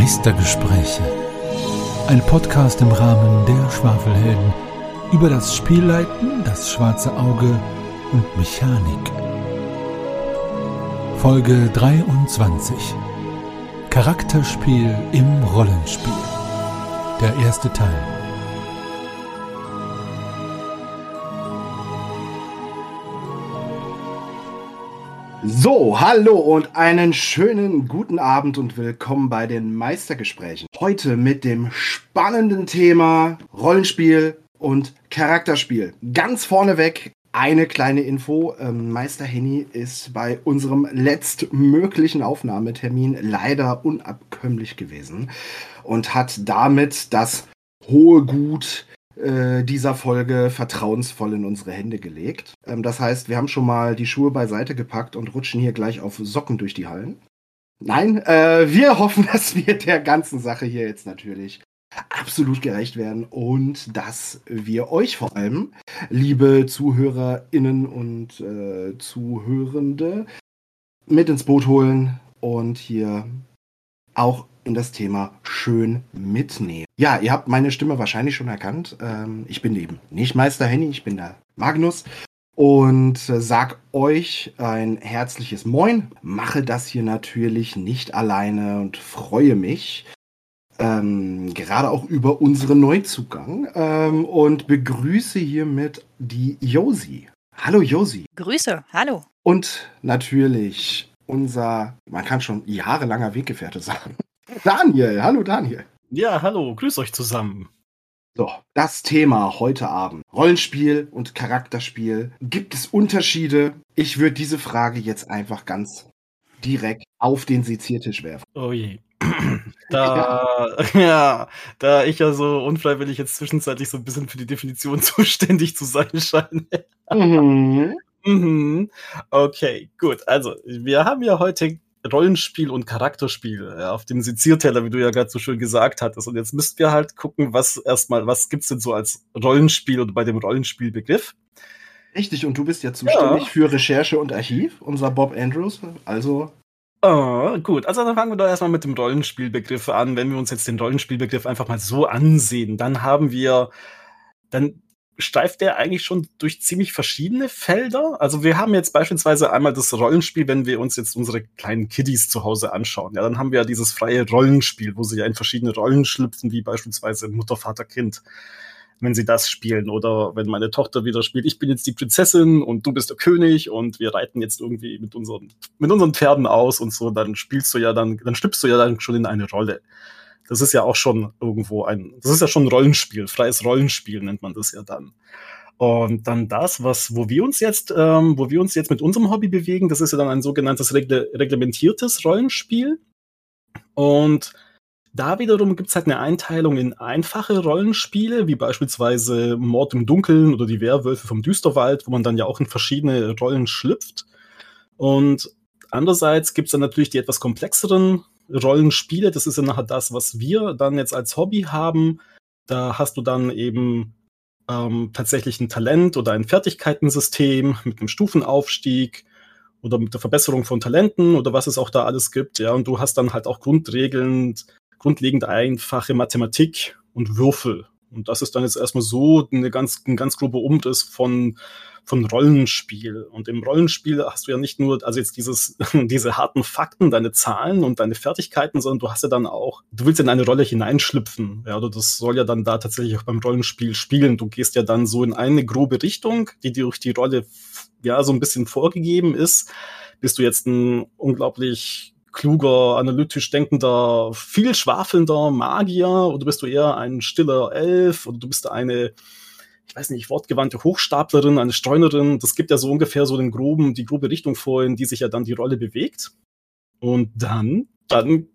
Meistergespräche. Ein Podcast im Rahmen der Schwafelhelden über das Spielleiten, das schwarze Auge und Mechanik. Folge 23. Charakterspiel im Rollenspiel. Der erste Teil. So, hallo und einen schönen guten Abend und willkommen bei den Meistergesprächen. Heute mit dem spannenden Thema Rollenspiel und Charakterspiel. Ganz vorneweg eine kleine Info. Ähm, Meister Henny ist bei unserem letztmöglichen Aufnahmetermin leider unabkömmlich gewesen und hat damit das hohe Gut äh, dieser Folge vertrauensvoll in unsere Hände gelegt. Ähm, das heißt, wir haben schon mal die Schuhe beiseite gepackt und rutschen hier gleich auf Socken durch die Hallen. Nein, äh, wir hoffen, dass wir der ganzen Sache hier jetzt natürlich absolut gerecht werden und dass wir euch vor allem, liebe ZuhörerInnen und äh, Zuhörende, mit ins Boot holen und hier auch in das Thema schön mitnehmen. Ja, ihr habt meine Stimme wahrscheinlich schon erkannt. Ähm, ich bin eben nicht Meister Henny, ich bin der Magnus und äh, sag euch ein herzliches Moin. Mache das hier natürlich nicht alleine und freue mich ähm, gerade auch über unseren Neuzugang ähm, und begrüße hiermit die Josi. Hallo Josi. Grüße, hallo. Und natürlich unser, man kann schon jahrelanger Weggefährte sagen, Daniel. Hallo Daniel. Ja, hallo, grüß euch zusammen. So, das Thema heute Abend. Rollenspiel und Charakterspiel. Gibt es Unterschiede? Ich würde diese Frage jetzt einfach ganz direkt auf den Seziertisch werfen. Oh je. Da, ja. ja, da ich ja so unfreiwillig jetzt zwischenzeitlich so ein bisschen für die Definition zuständig zu sein scheine. Mhm. mhm. Okay, gut. Also, wir haben ja heute Rollenspiel und Charakterspiel ja, auf dem Sezierteller, wie du ja gerade so schön gesagt hattest. Und jetzt müssten wir halt gucken, was erstmal, was gibt's denn so als Rollenspiel oder bei dem Rollenspielbegriff? Richtig, und du bist ja zuständig ja. für Recherche und Archiv, unser Bob Andrews. Also. Oh, gut, also dann fangen wir doch erstmal mit dem Rollenspielbegriff an. Wenn wir uns jetzt den Rollenspielbegriff einfach mal so ansehen, dann haben wir, dann streift der eigentlich schon durch ziemlich verschiedene Felder. Also wir haben jetzt beispielsweise einmal das Rollenspiel, wenn wir uns jetzt unsere kleinen Kiddies zu Hause anschauen. Ja, dann haben wir ja dieses freie Rollenspiel, wo sie ja in verschiedene Rollen schlüpfen, wie beispielsweise Mutter, Vater, Kind. Wenn sie das spielen oder wenn meine Tochter wieder spielt, ich bin jetzt die Prinzessin und du bist der König und wir reiten jetzt irgendwie mit unseren, mit unseren Pferden aus und so, dann spielst du ja dann, dann schlüpfst du ja dann schon in eine Rolle. Das ist ja auch schon irgendwo ein, das ist ja schon ein Rollenspiel, freies Rollenspiel nennt man das ja dann. Und dann das, was, wo wir uns jetzt, ähm, wo wir uns jetzt mit unserem Hobby bewegen, das ist ja dann ein sogenanntes regle reglementiertes Rollenspiel. Und da wiederum gibt's halt eine Einteilung in einfache Rollenspiele, wie beispielsweise Mord im Dunkeln oder die Werwölfe vom Düsterwald, wo man dann ja auch in verschiedene Rollen schlüpft. Und andererseits gibt's dann natürlich die etwas komplexeren Rollenspiele, das ist ja nachher das, was wir dann jetzt als Hobby haben. Da hast du dann eben ähm, tatsächlich ein Talent oder ein Fertigkeitensystem mit einem Stufenaufstieg oder mit der Verbesserung von Talenten oder was es auch da alles gibt. Ja, und du hast dann halt auch grundregeln, grundlegend einfache Mathematik und Würfel. Und das ist dann jetzt erstmal so eine ganz, ein ganz grober Umriss von von Rollenspiel. Und im Rollenspiel hast du ja nicht nur, also jetzt dieses, diese harten Fakten, deine Zahlen und deine Fertigkeiten, sondern du hast ja dann auch, du willst in eine Rolle hineinschlüpfen. Ja, oder das soll ja dann da tatsächlich auch beim Rollenspiel spielen. Du gehst ja dann so in eine grobe Richtung, die dir durch die Rolle ja so ein bisschen vorgegeben ist. Bist du jetzt ein unglaublich kluger, analytisch denkender, viel schwafelnder Magier oder bist du eher ein stiller Elf oder du bist eine ich weiß nicht, wortgewandte Hochstaplerin, eine Streunerin. Das gibt ja so ungefähr so den groben, die grobe Richtung vor, in die sich ja dann die Rolle bewegt. Und dann, dann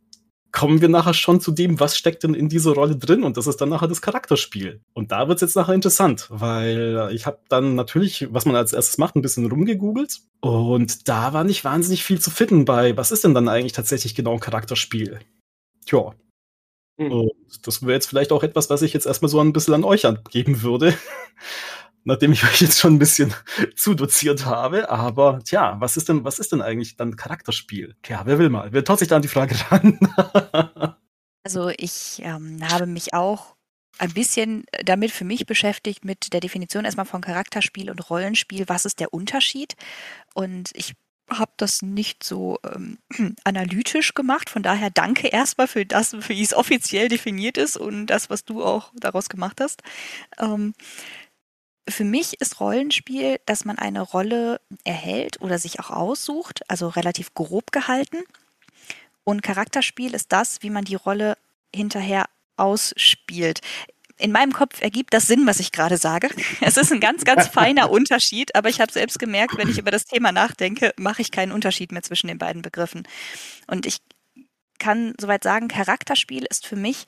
kommen wir nachher schon zu dem, was steckt denn in dieser Rolle drin und das ist dann nachher das Charakterspiel. Und da wird's jetzt nachher interessant, weil ich habe dann natürlich, was man als erstes macht, ein bisschen rumgegoogelt und da war nicht wahnsinnig viel zu finden bei, was ist denn dann eigentlich tatsächlich genau ein Charakterspiel? Tja, Mhm. Und das wäre jetzt vielleicht auch etwas, was ich jetzt erstmal so ein bisschen an euch abgeben würde. Nachdem ich euch jetzt schon ein bisschen zudoziert habe. Aber tja, was ist denn, was ist denn eigentlich dann Charakterspiel? Tja, wer will mal? Wer traut sich da an die Frage ran? Also ich ähm, habe mich auch ein bisschen damit für mich beschäftigt mit der Definition erstmal von Charakterspiel und Rollenspiel. Was ist der Unterschied? Und ich habe das nicht so ähm, analytisch gemacht. Von daher danke erstmal für das, wie es offiziell definiert ist und das, was du auch daraus gemacht hast. Ähm, für mich ist Rollenspiel, dass man eine Rolle erhält oder sich auch aussucht, also relativ grob gehalten. Und Charakterspiel ist das, wie man die Rolle hinterher ausspielt. In meinem Kopf ergibt das Sinn, was ich gerade sage. Es ist ein ganz, ganz feiner Unterschied, aber ich habe selbst gemerkt, wenn ich über das Thema nachdenke, mache ich keinen Unterschied mehr zwischen den beiden Begriffen. Und ich kann soweit sagen, Charakterspiel ist für mich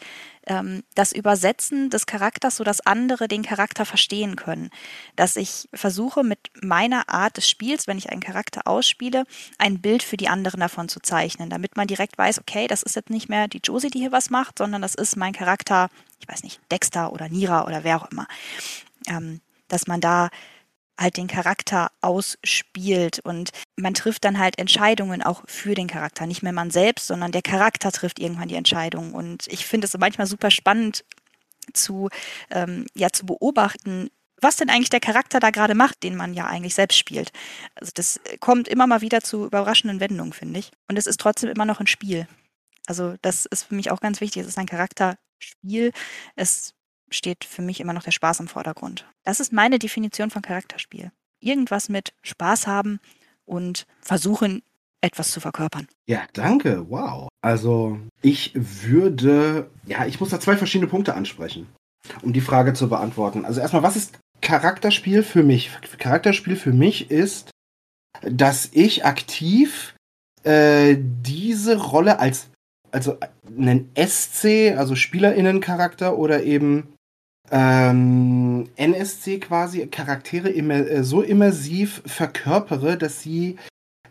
ähm, das Übersetzen des Charakters, so dass andere den Charakter verstehen können. Dass ich versuche mit meiner Art des Spiels, wenn ich einen Charakter ausspiele, ein Bild für die anderen davon zu zeichnen, damit man direkt weiß, okay, das ist jetzt nicht mehr die Josie, die hier was macht, sondern das ist mein Charakter, ich weiß nicht, Dexter oder Nira oder wer auch immer. Ähm, dass man da halt den Charakter ausspielt und man trifft dann halt Entscheidungen auch für den Charakter. Nicht mehr man selbst, sondern der Charakter trifft irgendwann die Entscheidung. Und ich finde es manchmal super spannend zu, ähm, ja, zu beobachten, was denn eigentlich der Charakter da gerade macht, den man ja eigentlich selbst spielt. Also das kommt immer mal wieder zu überraschenden Wendungen, finde ich. Und es ist trotzdem immer noch ein Spiel. Also das ist für mich auch ganz wichtig. Es ist ein Charakterspiel. Es steht für mich immer noch der Spaß im Vordergrund. Das ist meine Definition von Charakterspiel. Irgendwas mit Spaß haben und versuchen, etwas zu verkörpern. Ja, danke. Wow. Also, ich würde, ja, ich muss da zwei verschiedene Punkte ansprechen, um die Frage zu beantworten. Also erstmal, was ist Charakterspiel für mich? Charakterspiel für mich ist, dass ich aktiv äh, diese Rolle als also einen SC, also Spielerinnencharakter oder eben ähm, NSC quasi Charaktere immer, äh, so immersiv verkörpere, dass sie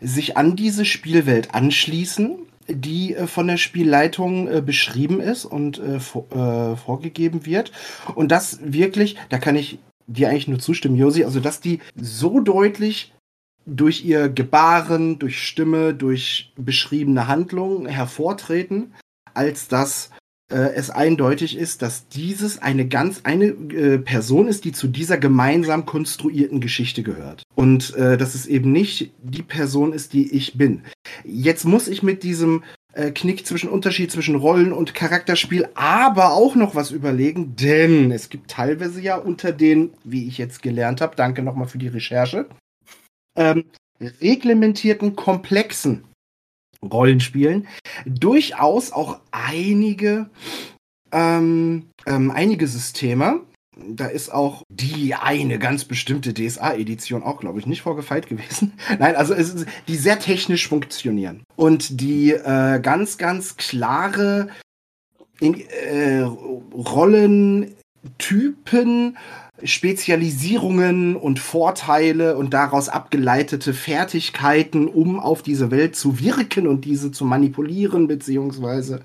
sich an diese Spielwelt anschließen, die äh, von der Spielleitung äh, beschrieben ist und äh, vor, äh, vorgegeben wird. Und das wirklich, da kann ich dir eigentlich nur zustimmen, Josi, also dass die so deutlich durch ihr Gebaren, durch Stimme, durch beschriebene Handlungen hervortreten, als dass äh, es eindeutig ist, dass dieses eine ganz eine äh, Person ist, die zu dieser gemeinsam konstruierten Geschichte gehört. Und äh, dass es eben nicht die Person ist, die ich bin. Jetzt muss ich mit diesem äh, Knick zwischen Unterschied zwischen Rollen und Charakterspiel aber auch noch was überlegen, denn es gibt teilweise ja unter den, wie ich jetzt gelernt habe, danke nochmal für die Recherche, ähm, reglementierten komplexen Rollenspielen durchaus auch einige, ähm, ähm, einige Systeme. Da ist auch die eine ganz bestimmte DSA-Edition auch, glaube ich, nicht vorgefeilt gewesen. Nein, also es ist, die sehr technisch funktionieren und die äh, ganz, ganz klare äh, Rollentypen Spezialisierungen und Vorteile und daraus abgeleitete Fertigkeiten, um auf diese Welt zu wirken und diese zu manipulieren, beziehungsweise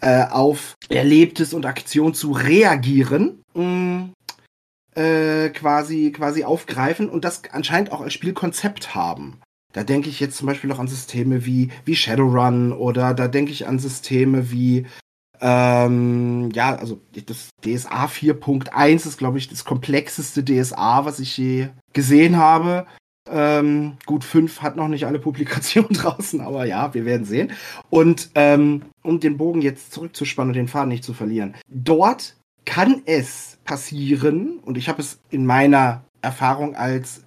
äh, auf Erlebtes und Aktion zu reagieren, mm, äh, quasi, quasi aufgreifen und das anscheinend auch als Spielkonzept haben. Da denke ich jetzt zum Beispiel auch an Systeme wie, wie Shadowrun oder da denke ich an Systeme wie ähm, ja, also das DSA 4.1 ist, glaube ich, das komplexeste DSA, was ich je gesehen habe. Ähm, gut, 5 hat noch nicht alle Publikationen draußen, aber ja, wir werden sehen. Und ähm, um den Bogen jetzt zurückzuspannen und den Faden nicht zu verlieren. Dort kann es passieren, und ich habe es in meiner Erfahrung als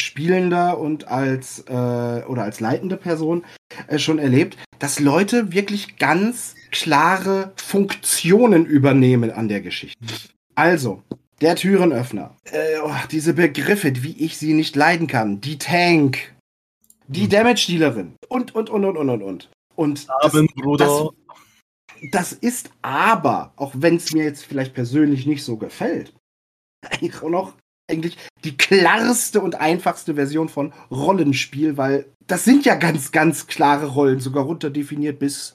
Spielender und als äh, oder als leitende Person äh, schon erlebt, dass Leute wirklich ganz klare Funktionen übernehmen an der Geschichte. Also, der Türenöffner, äh, oh, diese Begriffe, wie ich sie nicht leiden kann, die Tank, die hm. Damage-Dealerin und, und, und, und, und, und, und. Und das, das, das ist aber, auch wenn es mir jetzt vielleicht persönlich nicht so gefällt, eigentlich auch noch eigentlich die klarste und einfachste Version von Rollenspiel, weil das sind ja ganz, ganz klare Rollen, sogar runterdefiniert bis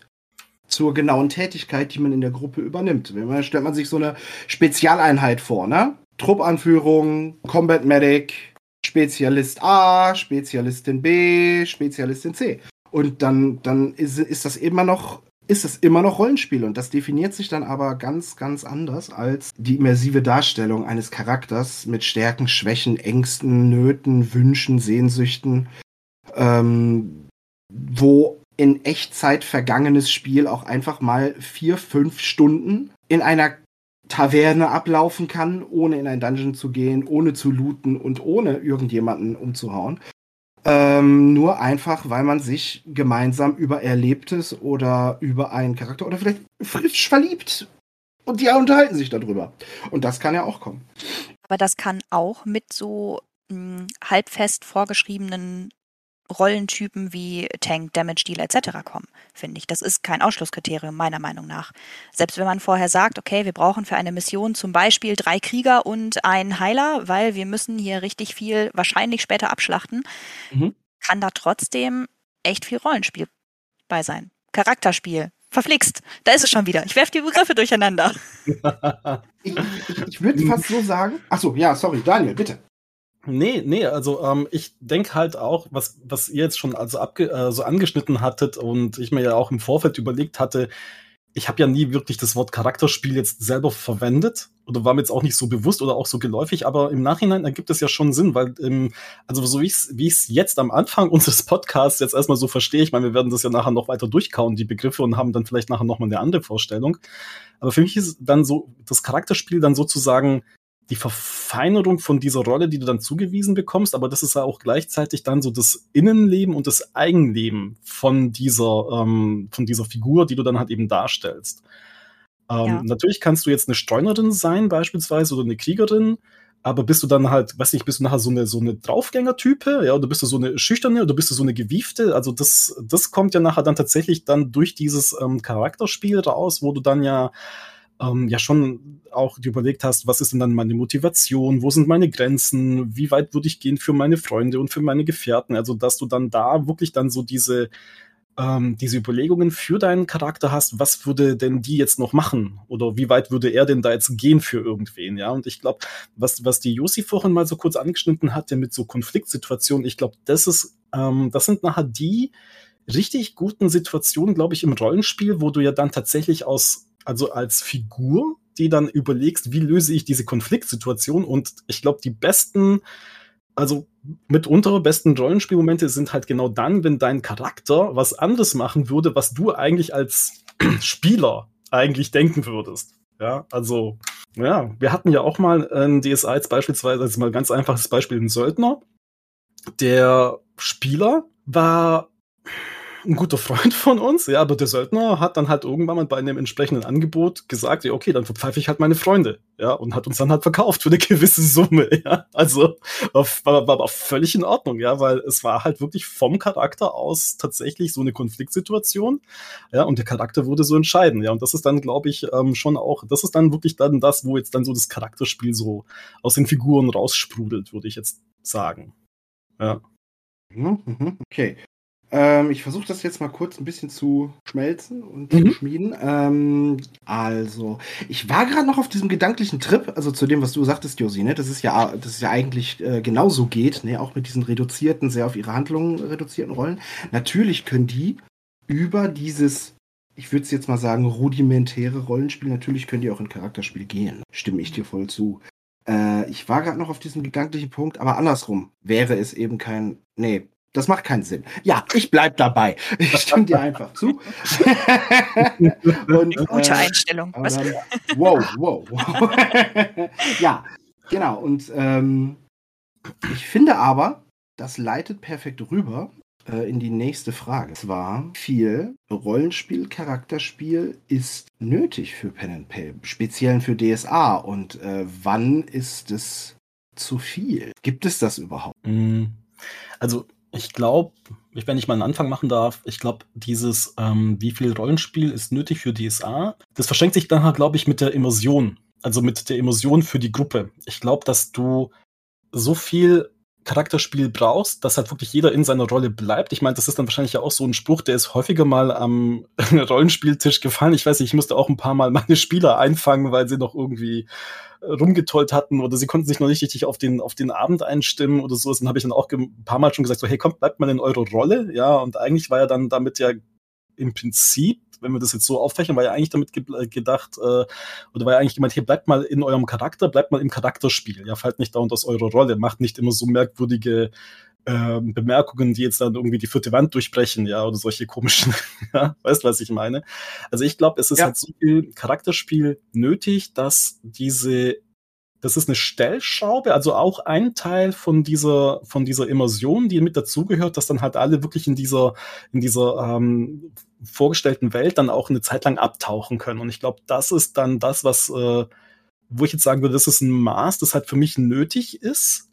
zur genauen Tätigkeit, die man in der Gruppe übernimmt. Man stellt man sich so eine Spezialeinheit vor, ne? Truppanführung, Combat Medic, Spezialist A, Spezialistin B, Spezialistin C. Und dann, dann ist, ist das immer noch ist es immer noch Rollenspiel und das definiert sich dann aber ganz, ganz anders als die immersive Darstellung eines Charakters mit Stärken, Schwächen, Ängsten, Nöten, Wünschen, Sehnsüchten, ähm, wo in Echtzeit vergangenes Spiel auch einfach mal vier, fünf Stunden in einer Taverne ablaufen kann, ohne in ein Dungeon zu gehen, ohne zu looten und ohne irgendjemanden umzuhauen. Ähm, nur einfach, weil man sich gemeinsam über Erlebtes oder über einen Charakter oder vielleicht frisch verliebt. Und die unterhalten sich darüber. Und das kann ja auch kommen. Aber das kann auch mit so mh, hm, halbfest vorgeschriebenen Rollentypen wie Tank, Damage Deal etc. kommen, finde ich. Das ist kein Ausschlusskriterium meiner Meinung nach. Selbst wenn man vorher sagt, okay, wir brauchen für eine Mission zum Beispiel drei Krieger und einen Heiler, weil wir müssen hier richtig viel wahrscheinlich später abschlachten, mhm. kann da trotzdem echt viel Rollenspiel bei sein. Charakterspiel. Verflixt. Da ist es schon wieder. Ich werfe die Begriffe durcheinander. ich, ich, ich würde fast so sagen. Achso, ja, sorry, Daniel, bitte. Nee, nee, also ähm, ich denke halt auch, was, was ihr jetzt schon also abge äh, so angeschnitten hattet und ich mir ja auch im Vorfeld überlegt hatte, ich habe ja nie wirklich das Wort Charakterspiel jetzt selber verwendet oder war mir jetzt auch nicht so bewusst oder auch so geläufig, aber im Nachhinein ergibt es ja schon Sinn, weil ähm, also so ich's, wie ich es jetzt am Anfang unseres Podcasts jetzt erstmal so verstehe, ich meine, wir werden das ja nachher noch weiter durchkauen, die Begriffe und haben dann vielleicht nachher nochmal eine andere Vorstellung. Aber für mich ist dann so das Charakterspiel dann sozusagen die Verfeinerung von dieser Rolle, die du dann zugewiesen bekommst, aber das ist ja auch gleichzeitig dann so das Innenleben und das Eigenleben von dieser, ähm, von dieser Figur, die du dann halt eben darstellst. Ähm, ja. Natürlich kannst du jetzt eine Streunerin sein, beispielsweise, oder eine Kriegerin, aber bist du dann halt, weiß nicht, bist du nachher so eine, so eine Draufgänger-Type, ja, oder bist du so eine schüchterne, oder bist du so eine gewiefte? Also das, das kommt ja nachher dann tatsächlich dann durch dieses ähm, Charakterspiel raus, wo du dann ja ähm, ja schon auch überlegt hast, was ist denn dann meine Motivation, wo sind meine Grenzen, wie weit würde ich gehen für meine Freunde und für meine Gefährten. Also, dass du dann da wirklich dann so diese, ähm, diese Überlegungen für deinen Charakter hast, was würde denn die jetzt noch machen? Oder wie weit würde er denn da jetzt gehen für irgendwen? Ja, und ich glaube, was, was die Josi vorhin mal so kurz angeschnitten hatte mit so Konfliktsituationen, ich glaube, das ist, ähm, das sind nachher die richtig guten Situationen, glaube ich, im Rollenspiel, wo du ja dann tatsächlich aus also als Figur, die dann überlegst, wie löse ich diese Konfliktsituation. Und ich glaube, die besten, also mitunter besten Rollenspielmomente sind halt genau dann, wenn dein Charakter was anderes machen würde, was du eigentlich als Spieler eigentlich denken würdest. Ja, also, ja, wir hatten ja auch mal ein DSA als beispielsweise, also mal ganz einfaches Beispiel, ein Söldner. Der Spieler war ein guter Freund von uns, ja, aber der Söldner hat dann halt irgendwann mal bei einem entsprechenden Angebot gesagt, ja, okay, dann verpfeife ich halt meine Freunde, ja, und hat uns dann halt verkauft für eine gewisse Summe, ja. Also war, war aber völlig in Ordnung, ja, weil es war halt wirklich vom Charakter aus tatsächlich so eine Konfliktsituation, ja, und der Charakter wurde so entscheiden, ja, und das ist dann, glaube ich, ähm, schon auch, das ist dann wirklich dann das, wo jetzt dann so das Charakterspiel so aus den Figuren raussprudelt, würde ich jetzt sagen. Ja. Mhm, mhm, okay. Ähm, ich versuche das jetzt mal kurz ein bisschen zu schmelzen und mhm. zu schmieden. Ähm, also, ich war gerade noch auf diesem gedanklichen Trip, also zu dem, was du sagtest, Josi, ne? Das ist ja, das ist ja eigentlich äh, genauso geht, ne? Auch mit diesen reduzierten, sehr auf ihre Handlungen reduzierten Rollen. Natürlich können die über dieses ich würde es jetzt mal sagen, rudimentäre Rollenspiel. Natürlich können die auch in Charakterspiel gehen. Stimme ich dir voll zu. Äh, ich war gerade noch auf diesem gedanklichen Punkt, aber andersrum wäre es eben kein. Nee, das macht keinen Sinn. Ja, ich bleib dabei. Ich stimme dir einfach zu. Und, Gute äh, Einstellung. Dann, wow, wow, wow. ja, genau. Und ähm, ich finde aber, das leitet perfekt rüber äh, in die nächste Frage. Es war viel Rollenspiel, Charakterspiel ist nötig für Pen and Pay, speziell für DSA. Und äh, wann ist es zu viel? Gibt es das überhaupt? Mm. Also ich glaube, wenn ich mal einen Anfang machen darf, ich glaube, dieses, ähm, wie viel Rollenspiel ist nötig für DSA, das verschränkt sich dann halt, glaube ich, mit der Immersion. Also mit der Immersion für die Gruppe. Ich glaube, dass du so viel Charakterspiel brauchst, dass halt wirklich jeder in seiner Rolle bleibt. Ich meine, das ist dann wahrscheinlich ja auch so ein Spruch, der ist häufiger mal am Rollenspieltisch gefallen. Ich weiß nicht, ich musste auch ein paar Mal meine Spieler einfangen, weil sie noch irgendwie rumgetollt hatten oder sie konnten sich noch nicht richtig auf den, auf den Abend einstimmen oder so. Dann habe ich dann auch ein paar Mal schon gesagt, so, hey, kommt, bleibt mal in eure Rolle. Ja, und eigentlich war ja dann damit ja im Prinzip wenn wir das jetzt so auftechnen, war ja eigentlich damit ge gedacht, äh, oder war ja eigentlich gemeint, hier bleibt mal in eurem Charakter, bleibt mal im Charakterspiel. Ja, fallt nicht dauernd aus eurer Rolle, macht nicht immer so merkwürdige ähm, Bemerkungen, die jetzt dann irgendwie die vierte Wand durchbrechen, ja, oder solche komischen, ja, weißt was ich meine? Also ich glaube, es ist ja. halt so viel Charakterspiel nötig, dass diese das ist eine Stellschraube, also auch ein Teil von dieser, von dieser Immersion, die mit dazugehört, dass dann halt alle wirklich in dieser, in dieser ähm, vorgestellten Welt dann auch eine Zeit lang abtauchen können. Und ich glaube, das ist dann das, was, äh, wo ich jetzt sagen würde, das ist ein Maß, das halt für mich nötig ist,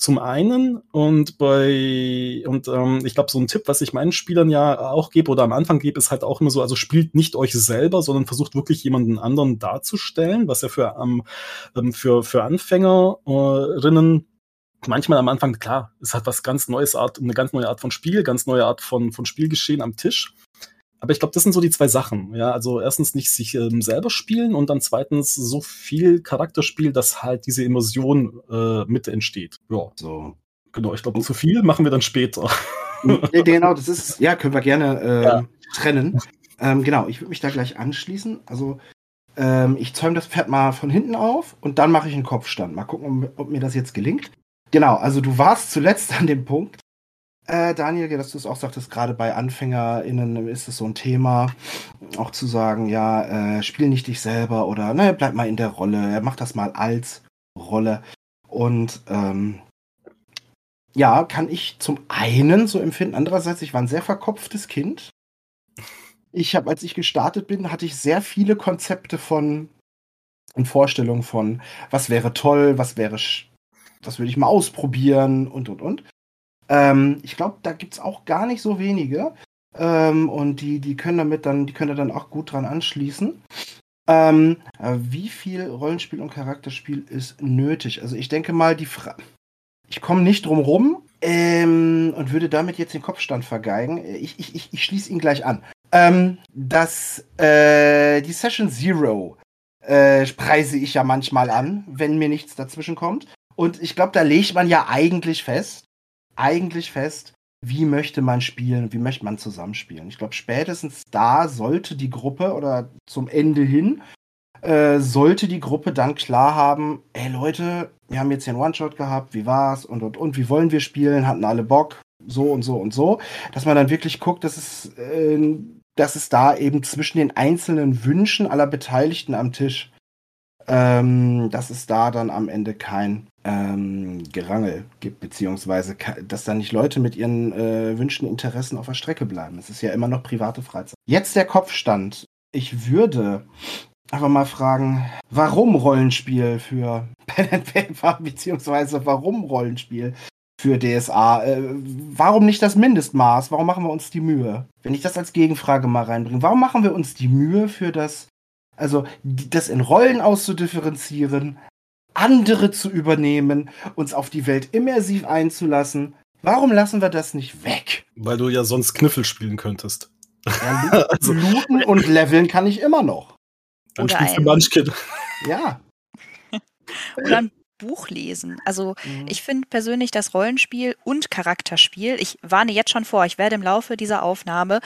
zum einen und bei und ähm, ich glaube so ein Tipp, was ich meinen Spielern ja auch gebe oder am Anfang gebe, ist halt auch immer so, also spielt nicht euch selber, sondern versucht wirklich jemanden anderen darzustellen, was ja für ähm, für für Anfängerinnen manchmal am Anfang klar, es hat was ganz neues Art, eine ganz neue Art von Spiel, ganz neue Art von von Spielgeschehen am Tisch. Aber ich glaube, das sind so die zwei Sachen. Ja, also erstens nicht sich ähm, selber spielen und dann zweitens so viel Charakterspiel, dass halt diese Immersion äh, mit entsteht. Ja. So. Genau, ich glaube, zu viel machen wir dann später. ja, genau, das ist, ja, können wir gerne äh, ja. trennen. Ähm, genau, ich würde mich da gleich anschließen. Also, ähm, ich zäume das Pferd mal von hinten auf und dann mache ich einen Kopfstand. Mal gucken, ob, ob mir das jetzt gelingt. Genau, also du warst zuletzt an dem Punkt, äh, Daniel, dass du es auch sagtest, gerade bei AnfängerInnen ist es so ein Thema, auch zu sagen, ja, äh, spiel nicht dich selber oder ne, bleib mal in der Rolle, mach das mal als Rolle. Und ähm, ja, kann ich zum einen so empfinden. Andererseits, ich war ein sehr verkopftes Kind. Ich habe, als ich gestartet bin, hatte ich sehr viele Konzepte von und Vorstellungen von, was wäre toll, was wäre, was würde ich mal ausprobieren und und und. Ähm, ich glaube, da gibt es auch gar nicht so wenige. Ähm, und die, die können damit dann, die können dann auch gut dran anschließen. Ähm, wie viel Rollenspiel und Charakterspiel ist nötig? Also ich denke mal, die Fra ich komme nicht drum rum ähm, und würde damit jetzt den Kopfstand vergeigen. Ich, ich, ich, ich schließe ihn gleich an. Ähm, dass äh, die Session Zero äh, preise ich ja manchmal an, wenn mir nichts dazwischen kommt. Und ich glaube, da legt man ja eigentlich fest, eigentlich fest, wie möchte man spielen, wie möchte man zusammenspielen. Ich glaube, spätestens da sollte die Gruppe oder zum Ende hin, äh, sollte die Gruppe dann klar haben, ey Leute, wir haben jetzt hier einen One-Shot gehabt, wie war's und und und, wie wollen wir spielen, hatten alle Bock, so und so und so, dass man dann wirklich guckt, dass es, äh, dass es da eben zwischen den einzelnen Wünschen aller Beteiligten am Tisch, ähm, dass es da dann am Ende kein ähm, Gerangel gibt, beziehungsweise dass da nicht Leute mit ihren äh, Wünschen, Interessen auf der Strecke bleiben. Es ist ja immer noch private Freizeit. Jetzt der Kopfstand. Ich würde aber mal fragen, warum Rollenspiel für Pen and Paper, beziehungsweise warum Rollenspiel für DSA? Äh, warum nicht das Mindestmaß? Warum machen wir uns die Mühe? Wenn ich das als Gegenfrage mal reinbringe, warum machen wir uns die Mühe für das, also das in Rollen auszudifferenzieren, andere zu übernehmen, uns auf die Welt immersiv einzulassen. Warum lassen wir das nicht weg? Weil du ja sonst Kniffel spielen könntest. Ja, also, looten und leveln kann ich immer noch. Dann Oder spielst du Munchkin. Ja. Oder ein Buch lesen. Also mhm. ich finde persönlich das Rollenspiel und Charakterspiel, ich warne jetzt schon vor, ich werde im Laufe dieser Aufnahme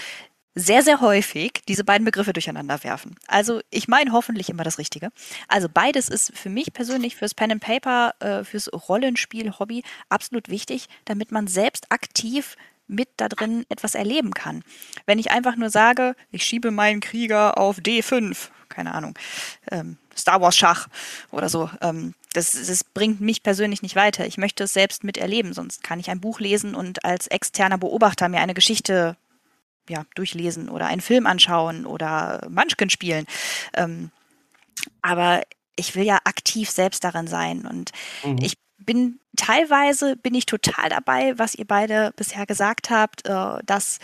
sehr, sehr häufig diese beiden Begriffe durcheinander werfen. Also ich meine hoffentlich immer das Richtige. Also beides ist für mich persönlich fürs Pen and Paper, äh, fürs Rollenspiel, Hobby absolut wichtig, damit man selbst aktiv mit da drin etwas erleben kann. Wenn ich einfach nur sage, ich schiebe meinen Krieger auf D5, keine Ahnung, ähm, Star Wars Schach oder so, ähm, das, das bringt mich persönlich nicht weiter. Ich möchte es selbst miterleben, sonst kann ich ein Buch lesen und als externer Beobachter mir eine Geschichte ja, durchlesen oder einen Film anschauen oder Munchkin spielen. Ähm, aber ich will ja aktiv selbst darin sein und mhm. ich bin teilweise bin ich total dabei, was ihr beide bisher gesagt habt, äh, dass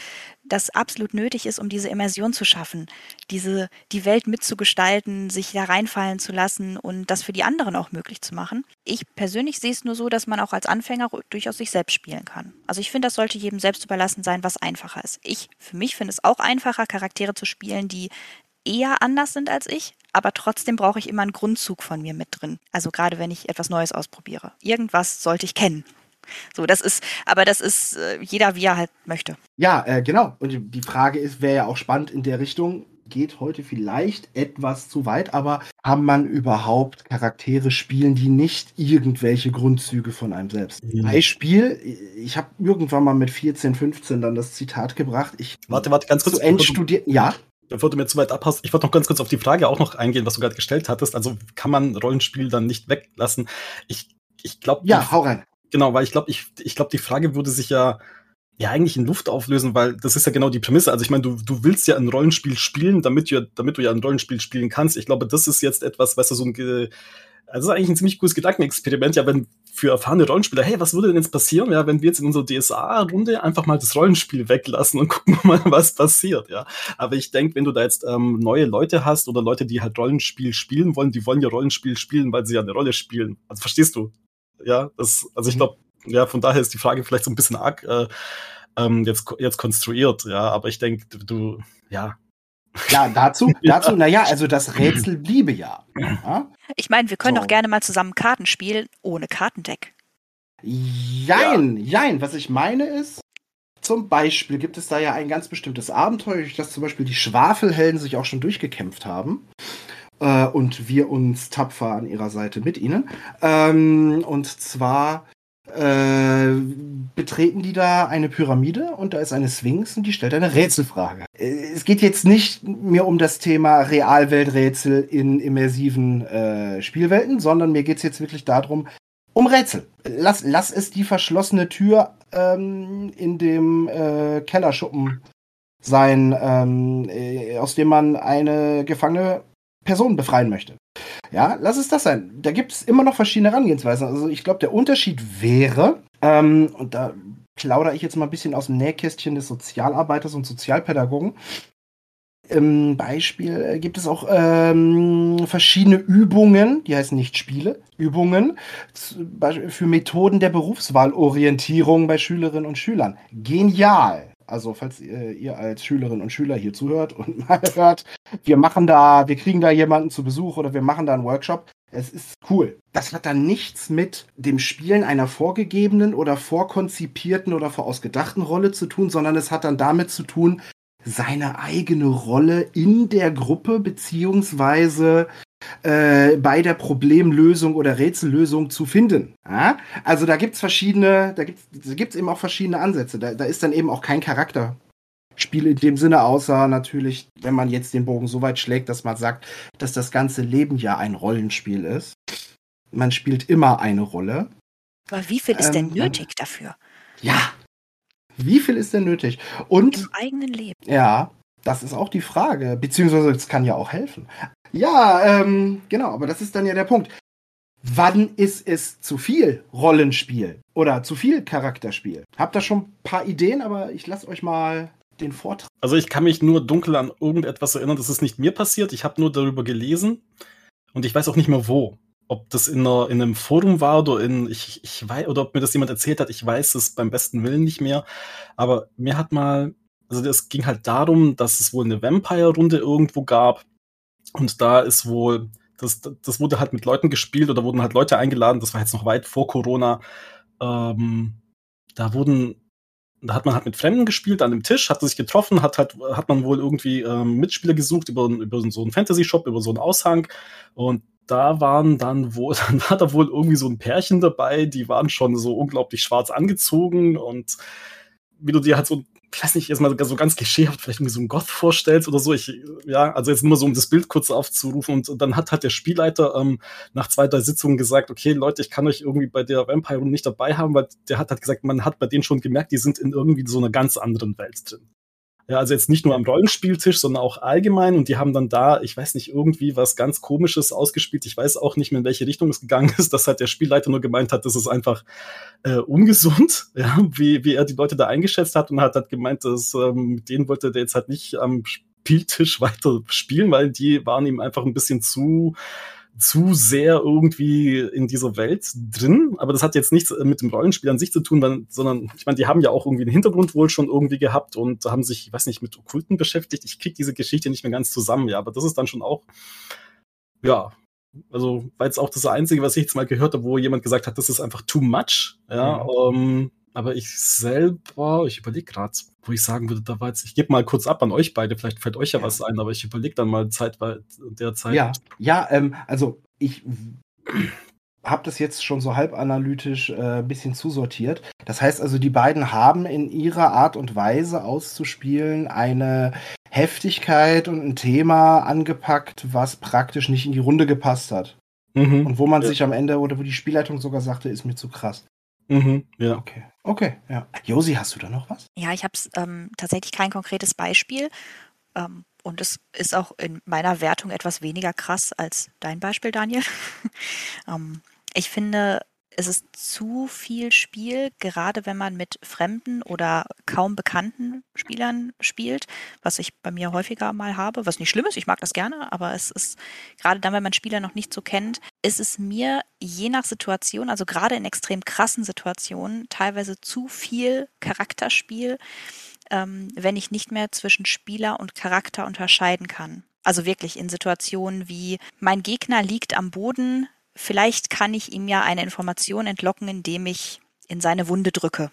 das absolut nötig ist, um diese Immersion zu schaffen, diese die Welt mitzugestalten, sich da reinfallen zu lassen und das für die anderen auch möglich zu machen. Ich persönlich sehe es nur so, dass man auch als Anfänger durchaus sich selbst spielen kann. Also ich finde, das sollte jedem selbst überlassen sein, was einfacher ist. Ich für mich finde es auch einfacher, Charaktere zu spielen, die eher anders sind als ich, aber trotzdem brauche ich immer einen Grundzug von mir mit drin. Also gerade wenn ich etwas Neues ausprobiere. Irgendwas sollte ich kennen. So, das ist, aber das ist äh, jeder, wie er halt möchte. Ja, äh, genau. Und die Frage ist, wäre ja auch spannend in der Richtung, geht heute vielleicht etwas zu weit, aber kann man überhaupt Charaktere spielen, die nicht irgendwelche Grundzüge von einem selbst? Mhm. Beispiel, ich habe irgendwann mal mit 14, 15 dann das Zitat gebracht. Ich warte, warte, ganz kurz. Zu Endstudiert, ja bevor du mir zu weit abhast, ich wollte noch ganz kurz auf die Frage auch noch eingehen, was du gerade gestellt hattest. Also kann man Rollenspiel dann nicht weglassen? Ich, ich glaube. Ja, hau rein. Genau, weil ich glaube, ich, ich glaube, die Frage würde sich ja ja eigentlich in Luft auflösen, weil das ist ja genau die Prämisse. Also ich meine, du, du willst ja ein Rollenspiel spielen, damit du, damit du ja ein Rollenspiel spielen kannst. Ich glaube, das ist jetzt etwas, weißt du, so ein also eigentlich ein ziemlich cooles Gedankenexperiment, ja, wenn für erfahrene Rollenspieler, hey, was würde denn jetzt passieren, ja, wenn wir jetzt in unserer DSA-Runde einfach mal das Rollenspiel weglassen und gucken mal, was passiert, ja. Aber ich denke, wenn du da jetzt ähm, neue Leute hast oder Leute, die halt Rollenspiel spielen wollen, die wollen ja Rollenspiel spielen, weil sie ja eine Rolle spielen. Also verstehst du? Ja, das, also ich mhm. glaube, ja, von daher ist die Frage vielleicht so ein bisschen arg äh, ähm, jetzt, jetzt konstruiert, ja, aber ich denke, du, ja. Ja, dazu, dazu, naja, also das Rätsel bliebe ja. ja? Ich meine, wir können so. auch gerne mal zusammen Karten spielen, ohne Kartendeck. Jein, ja. jein. Was ich meine ist, zum Beispiel gibt es da ja ein ganz bestimmtes Abenteuer, durch das zum Beispiel die Schwafelhelden sich auch schon durchgekämpft haben. Äh, und wir uns tapfer an ihrer Seite mit ihnen. Ähm, und zwar äh, betreten die da eine Pyramide und da ist eine Sphinx und die stellt eine Rätselfrage. Äh, es geht jetzt nicht mehr um das Thema Realwelträtsel in immersiven äh, Spielwelten, sondern mir geht es jetzt wirklich darum, um Rätsel. Lass, lass es die verschlossene Tür ähm, in dem äh, Kellerschuppen sein, ähm, äh, aus dem man eine gefangene Person befreien möchte. Ja, lass es das sein. Da gibt es immer noch verschiedene Herangehensweisen. Also ich glaube, der Unterschied wäre, ähm, und da plaudere ich jetzt mal ein bisschen aus dem Nähkästchen des Sozialarbeiters und Sozialpädagogen. Im Beispiel äh, gibt es auch ähm, verschiedene Übungen, die heißen nicht Spiele, Übungen für Methoden der Berufswahlorientierung bei Schülerinnen und Schülern. Genial. Also, falls ihr, ihr als Schülerinnen und Schüler hier zuhört und mal hört, wir machen da, wir kriegen da jemanden zu Besuch oder wir machen da einen Workshop. Es ist cool. Das hat dann nichts mit dem Spielen einer vorgegebenen oder vorkonzipierten oder vorausgedachten Rolle zu tun, sondern es hat dann damit zu tun, seine eigene Rolle in der Gruppe beziehungsweise äh, bei der Problemlösung oder Rätsellösung zu finden. Ja? Also da gibt's verschiedene, da gibt's, da gibt's eben auch verschiedene Ansätze. Da, da ist dann eben auch kein Charakterspiel in dem Sinne, außer natürlich, wenn man jetzt den Bogen so weit schlägt, dass man sagt, dass das ganze Leben ja ein Rollenspiel ist. Man spielt immer eine Rolle. Aber wie viel ist ähm, denn nötig dafür? Ja. Wie viel ist denn nötig? Und im eigenen Leben. Ja, das ist auch die Frage. Beziehungsweise es kann ja auch helfen. Ja, ähm, genau, aber das ist dann ja der Punkt. Wann ist es zu viel Rollenspiel oder zu viel Charakterspiel? Habt da schon ein paar Ideen, aber ich lasse euch mal den Vortrag. Also ich kann mich nur dunkel an irgendetwas erinnern, das ist nicht mir passiert. Ich habe nur darüber gelesen und ich weiß auch nicht mehr wo. Ob das in, einer, in einem Forum war oder in, ich, ich weiß, oder ob mir das jemand erzählt hat, ich weiß es beim besten Willen nicht mehr. Aber mir hat mal, also es ging halt darum, dass es wohl eine Vampire-Runde irgendwo gab und da ist wohl, das, das wurde halt mit Leuten gespielt oder wurden halt Leute eingeladen, das war jetzt noch weit vor Corona. Ähm, da wurden, da hat man halt mit Fremden gespielt an dem Tisch, hat sich getroffen, hat halt, hat man wohl irgendwie ähm, Mitspieler gesucht über, über so einen Fantasy-Shop, über so einen Aushang. Und da waren dann wohl, dann war da wohl irgendwie so ein Pärchen dabei, die waren schon so unglaublich schwarz angezogen und wie du dir halt so ich weiß nicht, jetzt mal so ganz klischeehaft vielleicht irgendwie so ein Goth vorstellst oder so. Ich, ja, also jetzt nur so, um das Bild kurz aufzurufen. Und, dann hat halt der Spielleiter ähm, nach zwei, drei Sitzungen gesagt, okay, Leute, ich kann euch irgendwie bei der Vampire nicht dabei haben, weil der hat halt gesagt, man hat bei denen schon gemerkt, die sind in irgendwie so einer ganz anderen Welt drin. Ja, also jetzt nicht nur am Rollenspieltisch, sondern auch allgemein. Und die haben dann da, ich weiß nicht, irgendwie was ganz Komisches ausgespielt. Ich weiß auch nicht mehr, in welche Richtung es gegangen ist, dass halt der Spielleiter nur gemeint hat, das ist einfach äh, ungesund, ja, wie, wie er die Leute da eingeschätzt hat und hat halt gemeint, dass ähm, mit denen wollte der jetzt halt nicht am Spieltisch weiter spielen, weil die waren ihm einfach ein bisschen zu zu sehr irgendwie in dieser Welt drin. Aber das hat jetzt nichts mit dem Rollenspiel an sich zu tun, sondern ich meine, die haben ja auch irgendwie einen Hintergrund wohl schon irgendwie gehabt und haben sich, ich weiß nicht, mit Okkulten beschäftigt. Ich kriege diese Geschichte nicht mehr ganz zusammen, ja, aber das ist dann schon auch, ja, also war jetzt auch das Einzige, was ich jetzt mal gehört habe, wo jemand gesagt hat, das ist einfach too much. Ja, mhm. ähm, aber ich selber, ich überlege gerade, wo ich sagen würde, da war jetzt, ich gebe mal kurz ab an euch beide, vielleicht fällt euch ja, ja. was ein, aber ich überlege dann mal Zeit der Zeit. Ja, ja, ähm, also ich habe das jetzt schon so halb analytisch äh, ein bisschen zusortiert. Das heißt also, die beiden haben in ihrer Art und Weise auszuspielen eine Heftigkeit und ein Thema angepackt, was praktisch nicht in die Runde gepasst hat. Mhm. Und wo man ja. sich am Ende oder wo die Spielleitung sogar sagte, ist mir zu krass. Mhm, ja. Okay, okay, ja. Josi, hast du da noch was? Ja, ich habe ähm, tatsächlich kein konkretes Beispiel. Ähm, und es ist auch in meiner Wertung etwas weniger krass als dein Beispiel, Daniel. ähm, ich finde, es ist zu viel Spiel, gerade wenn man mit fremden oder kaum bekannten Spielern spielt, was ich bei mir häufiger mal habe, was nicht schlimm ist, ich mag das gerne, aber es ist gerade dann, wenn man Spieler noch nicht so kennt, ist es mir je nach Situation, also gerade in extrem krassen Situationen, teilweise zu viel Charakterspiel, ähm, wenn ich nicht mehr zwischen Spieler und Charakter unterscheiden kann. Also wirklich in Situationen wie mein Gegner liegt am Boden, Vielleicht kann ich ihm ja eine Information entlocken, indem ich in seine Wunde drücke.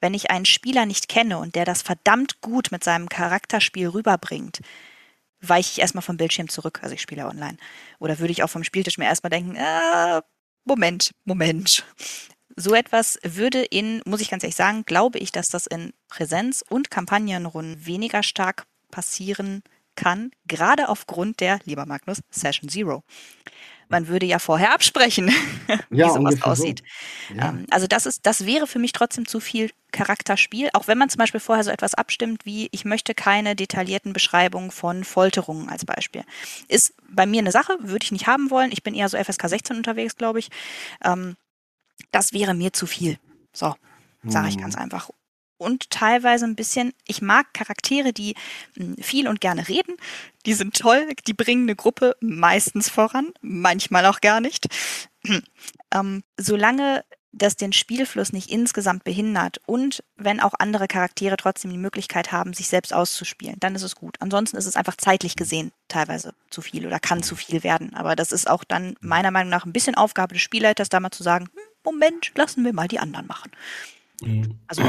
Wenn ich einen Spieler nicht kenne und der das verdammt gut mit seinem Charakterspiel rüberbringt, weiche ich erstmal vom Bildschirm zurück. Also ich spiele online. Oder würde ich auch vom Spieltisch mir erstmal denken, äh, Moment, Moment. So etwas würde in, muss ich ganz ehrlich sagen, glaube ich, dass das in Präsenz- und Kampagnenrunden weniger stark passieren kann, gerade aufgrund der, lieber Magnus, Session Zero man würde ja vorher absprechen, wie ja, sowas aussieht. So. Ja. Ähm, also das ist, das wäre für mich trotzdem zu viel Charakterspiel, auch wenn man zum Beispiel vorher so etwas abstimmt wie, ich möchte keine detaillierten Beschreibungen von Folterungen als Beispiel. Ist bei mir eine Sache, würde ich nicht haben wollen. Ich bin eher so FSK 16 unterwegs, glaube ich. Ähm, das wäre mir zu viel. So, sage ich ganz hm. einfach und teilweise ein bisschen, ich mag Charaktere, die hm, viel und gerne reden. Die sind toll, die bringen eine Gruppe meistens voran, manchmal auch gar nicht. ähm, solange das den Spielfluss nicht insgesamt behindert und wenn auch andere Charaktere trotzdem die Möglichkeit haben, sich selbst auszuspielen, dann ist es gut. Ansonsten ist es einfach zeitlich gesehen teilweise zu viel oder kann zu viel werden. Aber das ist auch dann meiner Meinung nach ein bisschen Aufgabe des Spielleiters, da mal zu sagen, hm, Moment, lassen wir mal die anderen machen. Mhm. Also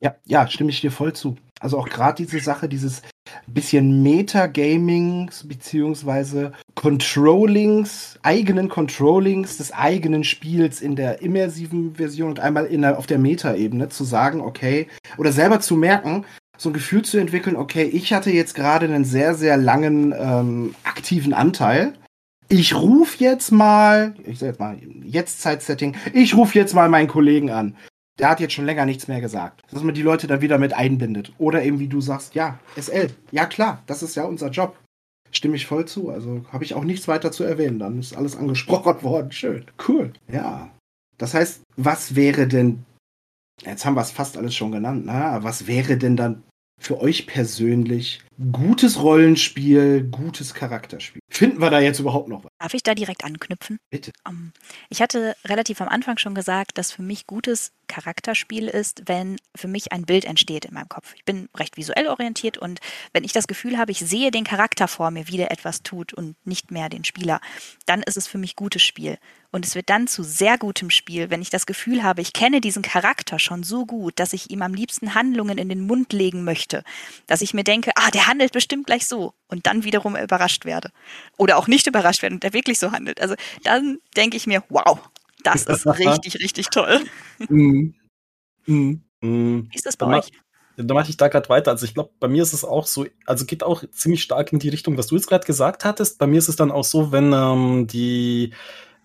ja, ja, stimme ich dir voll zu. Also auch gerade diese Sache, dieses bisschen Metagamings beziehungsweise Controllings, eigenen Controllings des eigenen Spiels in der immersiven Version und einmal in der, auf der Meta-Ebene zu sagen, okay, oder selber zu merken, so ein Gefühl zu entwickeln, okay, ich hatte jetzt gerade einen sehr, sehr langen ähm, aktiven Anteil. Ich rufe jetzt mal, ich sag jetzt mal, jetzt Zeitsetting, ich rufe jetzt mal meinen Kollegen an der hat jetzt schon länger nichts mehr gesagt. Dass man die Leute dann wieder mit einbindet. Oder eben wie du sagst, ja, SL, ja klar, das ist ja unser Job. Stimme ich voll zu. Also habe ich auch nichts weiter zu erwähnen. Dann ist alles angesprochen worden. Schön. Cool. Ja. Das heißt, was wäre denn, jetzt haben wir es fast alles schon genannt, na, was wäre denn dann für euch persönlich gutes Rollenspiel, gutes Charakterspiel? Finden wir da jetzt überhaupt noch was? Darf ich da direkt anknüpfen? Bitte. Um, ähm, ich hatte relativ am Anfang schon gesagt, dass für mich gutes Charakterspiel ist, wenn für mich ein Bild entsteht in meinem Kopf. Ich bin recht visuell orientiert und wenn ich das Gefühl habe, ich sehe den Charakter vor mir, wie der etwas tut und nicht mehr den Spieler, dann ist es für mich gutes Spiel. Und es wird dann zu sehr gutem Spiel, wenn ich das Gefühl habe, ich kenne diesen Charakter schon so gut, dass ich ihm am liebsten Handlungen in den Mund legen möchte. Dass ich mir denke, ah, der handelt bestimmt gleich so. Und dann wiederum überrascht werde. Oder auch nicht überrascht werde und der wirklich so handelt. Also dann denke ich mir, wow, das ist richtig, richtig toll. Mm. Mm. Wie ist das bei da euch? Da mache ich da gerade weiter. Also ich glaube, bei mir ist es auch so, also geht auch ziemlich stark in die Richtung, was du jetzt gerade gesagt hattest. Bei mir ist es dann auch so, wenn ähm, die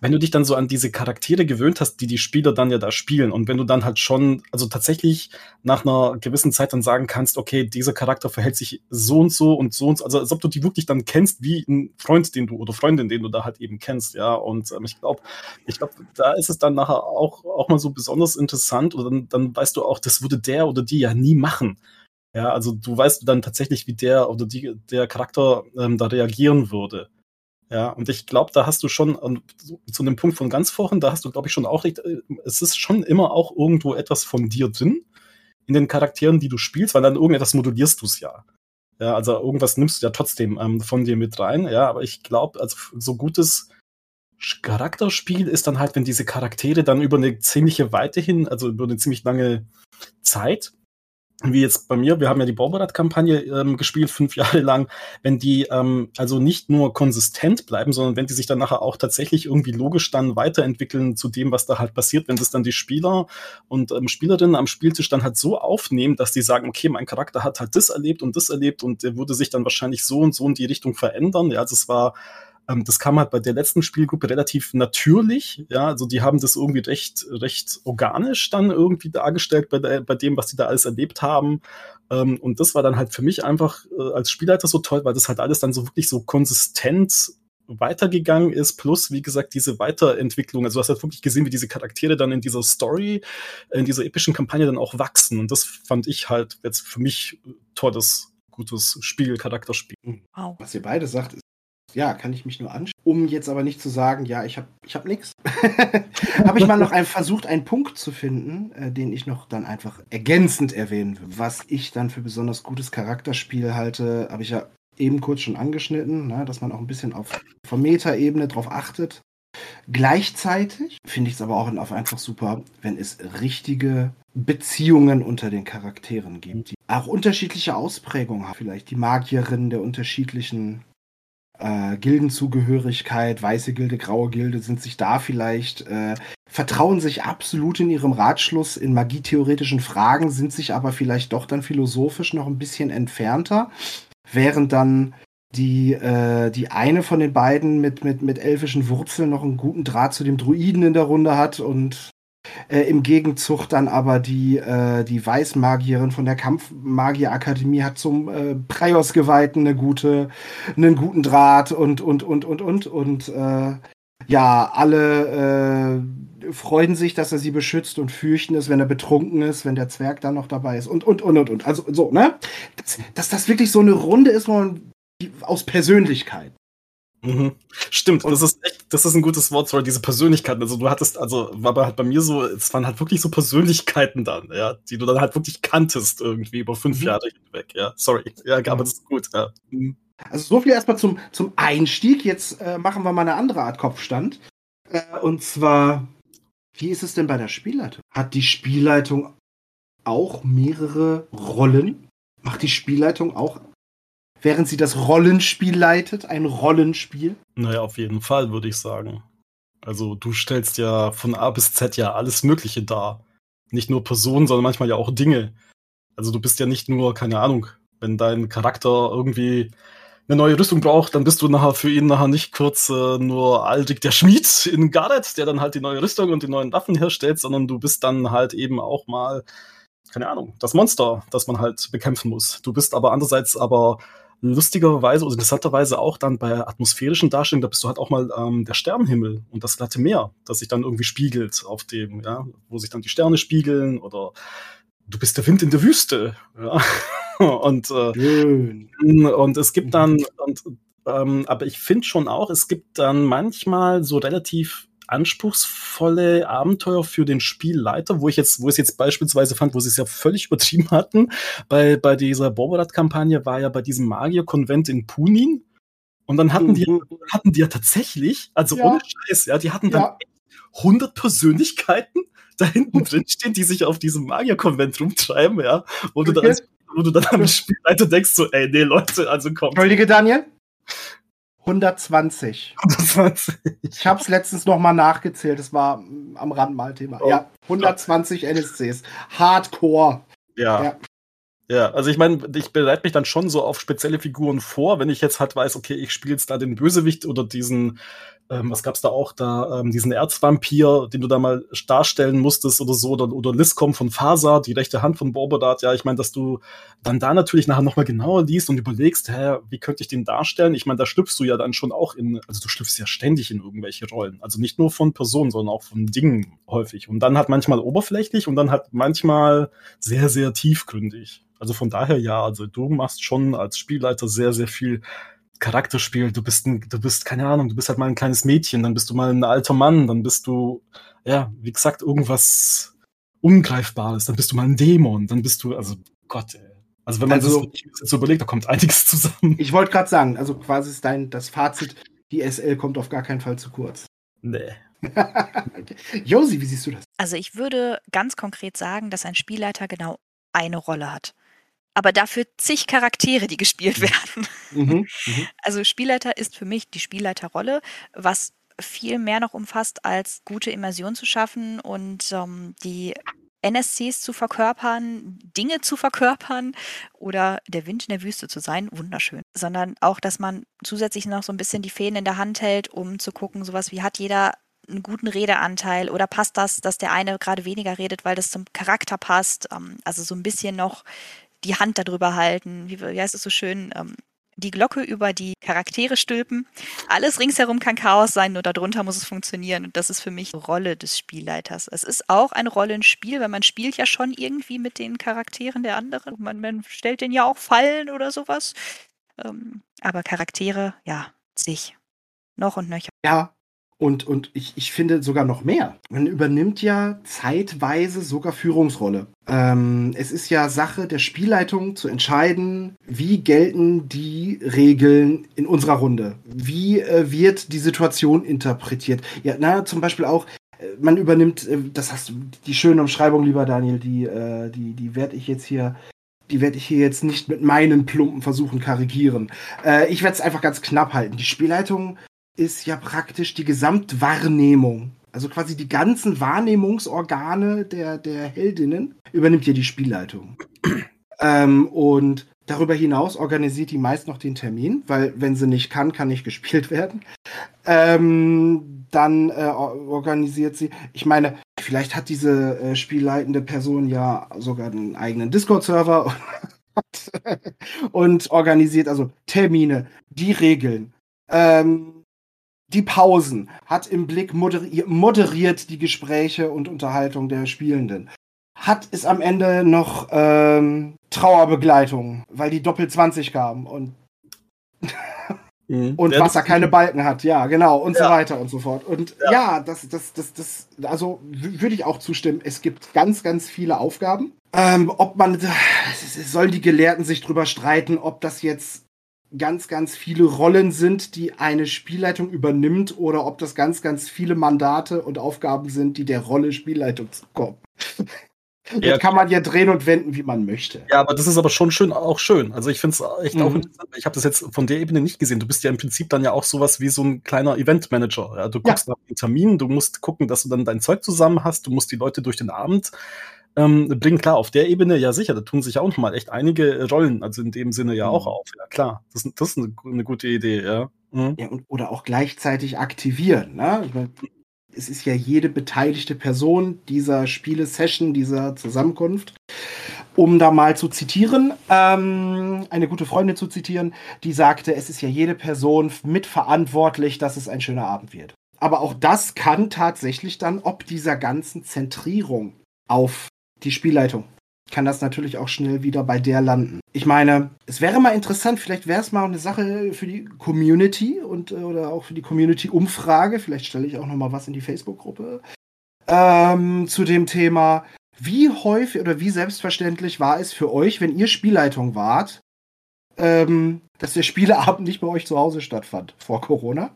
wenn du dich dann so an diese Charaktere gewöhnt hast, die die Spieler dann ja da spielen und wenn du dann halt schon, also tatsächlich nach einer gewissen Zeit dann sagen kannst, okay, dieser Charakter verhält sich so und so und so und so, also als ob du die wirklich dann kennst wie ein Freund, den du oder Freundin, den du da halt eben kennst, ja, und ähm, ich glaube, ich glaube, da ist es dann nachher auch, auch mal so besonders interessant oder dann, dann weißt du auch, das würde der oder die ja nie machen. Ja, also du weißt dann tatsächlich, wie der oder die, der Charakter ähm, da reagieren würde. Ja, und ich glaube, da hast du schon zu einem Punkt von ganz vorhin, da hast du, glaube ich, schon auch recht, äh, es ist schon immer auch irgendwo etwas von dir drin in den Charakteren, die du spielst, weil dann irgendetwas modulierst du es ja. Ja, also irgendwas nimmst du ja trotzdem ähm, von dir mit rein, ja, aber ich glaube, also so gutes Charakterspiel ist dann halt, wenn diese Charaktere dann über eine ziemliche Weite hin, also über eine ziemlich lange Zeit, wie jetzt bei mir, wir haben ja die Borberat-Kampagne ähm, gespielt, fünf Jahre lang, wenn die ähm, also nicht nur konsistent bleiben, sondern wenn die sich dann nachher auch tatsächlich irgendwie logisch dann weiterentwickeln zu dem, was da halt passiert, wenn das dann die Spieler und ähm, Spielerinnen am Spieltisch dann halt so aufnehmen, dass die sagen, okay, mein Charakter hat halt das erlebt und das erlebt und der würde sich dann wahrscheinlich so und so in die Richtung verändern. Ja, also es war ähm, das kam halt bei der letzten Spielgruppe relativ natürlich. Ja, also die haben das irgendwie recht, recht organisch dann irgendwie dargestellt bei, der, bei dem, was die da alles erlebt haben. Ähm, und das war dann halt für mich einfach äh, als Spielleiter so toll, weil das halt alles dann so wirklich so konsistent weitergegangen ist, plus, wie gesagt, diese Weiterentwicklung. Also du hast halt wirklich gesehen, wie diese Charaktere dann in dieser Story, in dieser epischen Kampagne dann auch wachsen. Und das fand ich halt jetzt für mich tolles, gutes Spiel, Charakterspiel. Wow. Was ihr beide sagt, ist ja, kann ich mich nur anschauen. Um jetzt aber nicht zu sagen, ja, ich habe ich hab nichts. habe ich mal noch ein, versucht, einen Punkt zu finden, äh, den ich noch dann einfach ergänzend erwähnen will. Was ich dann für besonders gutes Charakterspiel halte, habe ich ja eben kurz schon angeschnitten, ne, dass man auch ein bisschen auf von Meta-Ebene drauf achtet. Gleichzeitig finde ich es aber auch einfach super, wenn es richtige Beziehungen unter den Charakteren gibt, die auch unterschiedliche Ausprägungen haben. Vielleicht die Magierin der unterschiedlichen äh, Gildenzugehörigkeit, weiße Gilde, graue Gilde, sind sich da vielleicht, äh, vertrauen sich absolut in ihrem Ratschluss in magietheoretischen Fragen, sind sich aber vielleicht doch dann philosophisch noch ein bisschen entfernter, während dann die, äh, die eine von den beiden mit, mit, mit elfischen Wurzeln noch einen guten Draht zu dem Druiden in der Runde hat und äh, Im Gegenzug dann aber die, äh, die Weißmagierin von der Kampfmagierakademie hat zum äh, Preios-Geweihten eine gute, einen guten Draht und, und, und, und, und, und, äh, ja, alle äh, freuen sich, dass er sie beschützt und fürchten es, wenn er betrunken ist, wenn der Zwerg dann noch dabei ist und, und, und, und, und. Also so, ne? Dass, dass das wirklich so eine Runde ist, wo man aus Persönlichkeit. Mhm. Stimmt, und das ist echt, das ist ein gutes Wort, sorry, diese Persönlichkeiten. Also du hattest, also war halt bei mir so, es waren halt wirklich so Persönlichkeiten dann, ja, die du dann halt wirklich kanntest irgendwie über fünf mhm. Jahre hinweg, ja. Sorry. Ja, aber das ist gut, ja. Mhm. Also so viel erstmal zum, zum Einstieg. Jetzt äh, machen wir mal eine andere Art Kopfstand. Äh, und zwar, wie ist es denn bei der Spielleitung? Hat die Spielleitung auch mehrere Rollen? Macht die Spielleitung auch während sie das Rollenspiel leitet, ein Rollenspiel? Naja, auf jeden Fall, würde ich sagen. Also du stellst ja von A bis Z ja alles Mögliche dar. Nicht nur Personen, sondern manchmal ja auch Dinge. Also du bist ja nicht nur, keine Ahnung, wenn dein Charakter irgendwie eine neue Rüstung braucht, dann bist du nachher für ihn nachher nicht kurz äh, nur Aldrich der Schmied in Gareth, der dann halt die neue Rüstung und die neuen Waffen herstellt, sondern du bist dann halt eben auch mal, keine Ahnung, das Monster, das man halt bekämpfen muss. Du bist aber andererseits aber lustigerweise oder interessanterweise auch dann bei atmosphärischen Darstellungen, da bist du halt auch mal ähm, der Sternenhimmel und das glatte Meer, das sich dann irgendwie spiegelt auf dem, ja, wo sich dann die Sterne spiegeln oder du bist der Wind in der Wüste, ja. und, äh, und es gibt dann, und, ähm, aber ich finde schon auch, es gibt dann manchmal so relativ anspruchsvolle Abenteuer für den Spielleiter, wo ich jetzt, wo ich es jetzt beispielsweise fand, wo sie es ja völlig übertrieben hatten. Bei, bei dieser Borborat-Kampagne war ja bei diesem Magier-Konvent in Punin. Und dann hatten die, mhm. hatten die ja tatsächlich, also ja. ohne Scheiß, ja, die hatten dann ja. 100 Persönlichkeiten da hinten drin stehen, die sich auf diesem Magier-Konvent rumtreiben, ja, wo du dann, wo du dann am Spielleiter denkst so, ey, nee, Leute, also komm. Entschuldige, Daniel. 120. 120. Ich habe es letztens noch mal nachgezählt. Das war am Rand mal Thema. Oh. Ja, 120 NSCs. Hardcore. Ja. ja. Ja, also ich meine, ich bereite mich dann schon so auf spezielle Figuren vor, wenn ich jetzt halt weiß, okay, ich spiele jetzt da den Bösewicht oder diesen, ähm, was gab's da auch da, ähm, diesen Erzvampir, den du da mal darstellen musstest oder so, oder, oder Liscom von Fasa, die rechte Hand von Borbodat, ja, ich meine, dass du dann da natürlich nachher nochmal genauer liest und überlegst, hä, wie könnte ich den darstellen? Ich meine, da schlüpfst du ja dann schon auch in, also du schlüpfst ja ständig in irgendwelche Rollen, also nicht nur von Personen, sondern auch von Dingen häufig und dann halt manchmal oberflächlich und dann halt manchmal sehr, sehr tiefgründig. Also von daher ja, also du machst schon als Spielleiter sehr, sehr viel Charakterspiel. Du bist ein, du bist, keine Ahnung, du bist halt mal ein kleines Mädchen, dann bist du mal ein alter Mann, dann bist du, ja, wie gesagt, irgendwas Ungreifbares, dann bist du mal ein Dämon, dann bist du, also Gott, ey. Also wenn man also, das jetzt so überlegt, da kommt einiges zusammen. Ich wollte gerade sagen, also quasi ist dein das Fazit, die SL kommt auf gar keinen Fall zu kurz. Nee. Josi, wie siehst du das? Also ich würde ganz konkret sagen, dass ein Spielleiter genau eine Rolle hat. Aber dafür zig Charaktere, die gespielt werden. Mhm. Mhm. Also Spielleiter ist für mich die Spielleiterrolle, was viel mehr noch umfasst, als gute Immersion zu schaffen und ähm, die NSCs zu verkörpern, Dinge zu verkörpern oder der Wind in der Wüste zu sein, wunderschön. Sondern auch, dass man zusätzlich noch so ein bisschen die Fäden in der Hand hält, um zu gucken, sowas wie hat jeder einen guten Redeanteil oder passt das, dass der eine gerade weniger redet, weil das zum Charakter passt. Ähm, also so ein bisschen noch die Hand darüber halten, wie, wie heißt es so schön, ähm, die Glocke über die Charaktere stülpen. Alles ringsherum kann Chaos sein, nur darunter muss es funktionieren. Und das ist für mich die Rolle des Spielleiters. Es ist auch ein Rollenspiel, weil man spielt ja schon irgendwie mit den Charakteren der anderen. Man, man stellt denen ja auch Fallen oder sowas. Ähm, aber Charaktere, ja, sich. Noch und nöcher. Ja, und, und ich, ich finde sogar noch mehr. Man übernimmt ja zeitweise sogar Führungsrolle. Ähm, es ist ja Sache der Spielleitung zu entscheiden, wie gelten die Regeln in unserer Runde. Wie äh, wird die Situation interpretiert. Ja, na, zum Beispiel auch, äh, man übernimmt, äh, das hast du, die schöne Umschreibung, lieber Daniel, die, äh, die, die werde ich jetzt hier die werde ich hier jetzt nicht mit meinen Plumpen versuchen karikieren. Äh, ich werde es einfach ganz knapp halten. Die Spielleitung ist ja praktisch die Gesamtwahrnehmung. Also quasi die ganzen Wahrnehmungsorgane der, der Heldinnen übernimmt hier die Spielleitung. ähm, und darüber hinaus organisiert die meist noch den Termin, weil wenn sie nicht kann, kann nicht gespielt werden. Ähm, dann äh, organisiert sie, ich meine, vielleicht hat diese äh, spielleitende Person ja sogar einen eigenen Discord-Server und organisiert also Termine, die Regeln. Ähm, die Pausen, hat im Blick moderiert, moderiert die Gespräche und Unterhaltung der Spielenden. Hat es am Ende noch ähm, Trauerbegleitung, weil die Doppel 20 kam und, mhm. und Wasser keine Balken hat, ja, genau, und ja. so weiter und so fort. Und ja, ja das, das, das, das, also würde ich auch zustimmen, es gibt ganz, ganz viele Aufgaben. Ähm, ob man, sollen die Gelehrten sich drüber streiten, ob das jetzt ganz, ganz viele Rollen sind, die eine Spielleitung übernimmt oder ob das ganz, ganz viele Mandate und Aufgaben sind, die der Rolle Spielleitung zukommen. Das ja, kann man ja drehen und wenden, wie man möchte. Ja, aber das ist aber schon schön, auch schön. Also ich finde es echt mhm. auch interessant. Ich habe das jetzt von der Ebene nicht gesehen. Du bist ja im Prinzip dann ja auch sowas wie so ein kleiner Eventmanager. Ja, du guckst ja. nach den Terminen, du musst gucken, dass du dann dein Zeug zusammen hast, du musst die Leute durch den Abend ähm, bringen. Klar, auf der Ebene, ja sicher, da tun sich auch noch mal echt einige Rollen, also in dem Sinne ja auch mhm. auf. Ja klar, das, das ist eine, eine gute Idee, ja. Mhm. ja und, oder auch gleichzeitig aktivieren. Ne? Es ist ja jede beteiligte Person dieser Spiele-Session, dieser Zusammenkunft. Um da mal zu zitieren, ähm, eine gute Freundin zu zitieren, die sagte, es ist ja jede Person mitverantwortlich, dass es ein schöner Abend wird. Aber auch das kann tatsächlich dann ob dieser ganzen Zentrierung auf die Spielleitung kann das natürlich auch schnell wieder bei der landen. Ich meine, es wäre mal interessant, vielleicht wäre es mal eine Sache für die Community und äh, oder auch für die Community-Umfrage. Vielleicht stelle ich auch noch mal was in die Facebook-Gruppe ähm, zu dem Thema. Wie häufig oder wie selbstverständlich war es für euch, wenn ihr Spielleitung wart, ähm, dass der Spieleabend nicht bei euch zu Hause stattfand vor Corona?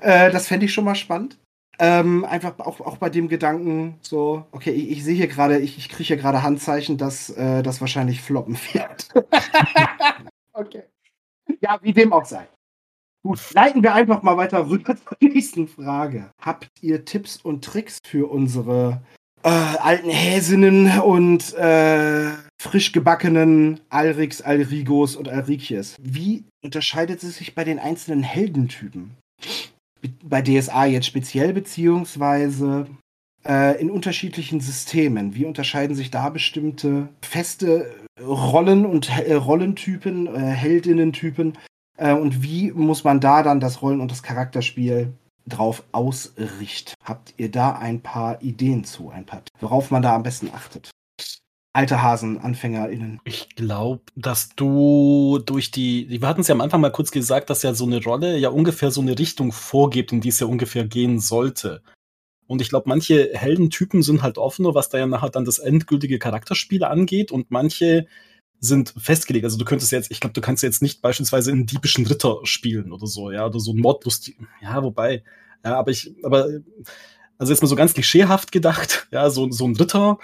Äh, das fände ich schon mal spannend. Ähm, einfach auch, auch bei dem Gedanken, so, okay, ich, ich sehe hier gerade, ich, ich kriege hier gerade Handzeichen, dass äh, das wahrscheinlich floppen wird. okay. Ja, wie dem auch sei. Gut, leiten wir einfach mal weiter rüber zur nächsten Frage. Habt ihr Tipps und Tricks für unsere äh, alten Häsinnen und äh, frisch gebackenen Alriks, Alrigos und Alrikjes? Wie unterscheidet es sich bei den einzelnen Heldentypen? Bei DSA jetzt speziell, beziehungsweise äh, in unterschiedlichen Systemen. Wie unterscheiden sich da bestimmte feste Rollen und äh, Rollentypen, äh, Heldinnentypen? Äh, und wie muss man da dann das Rollen- und das Charakterspiel drauf ausrichten? Habt ihr da ein paar Ideen zu, ein paar, worauf man da am besten achtet? Alte Hasen, AnfängerInnen. Ich glaube, dass du durch die, wir hatten es ja am Anfang mal kurz gesagt, dass ja so eine Rolle ja ungefähr so eine Richtung vorgibt, in die es ja ungefähr gehen sollte. Und ich glaube, manche Heldentypen sind halt offener, was da ja nachher dann das endgültige Charakterspiel angeht und manche sind festgelegt. Also du könntest jetzt, ich glaube, du kannst jetzt nicht beispielsweise einen diebischen Ritter spielen oder so, ja, oder so ein Mordlust, ja, wobei, Ja, aber ich, aber, also jetzt mal so ganz klischeehaft gedacht, ja, so, so ein Ritter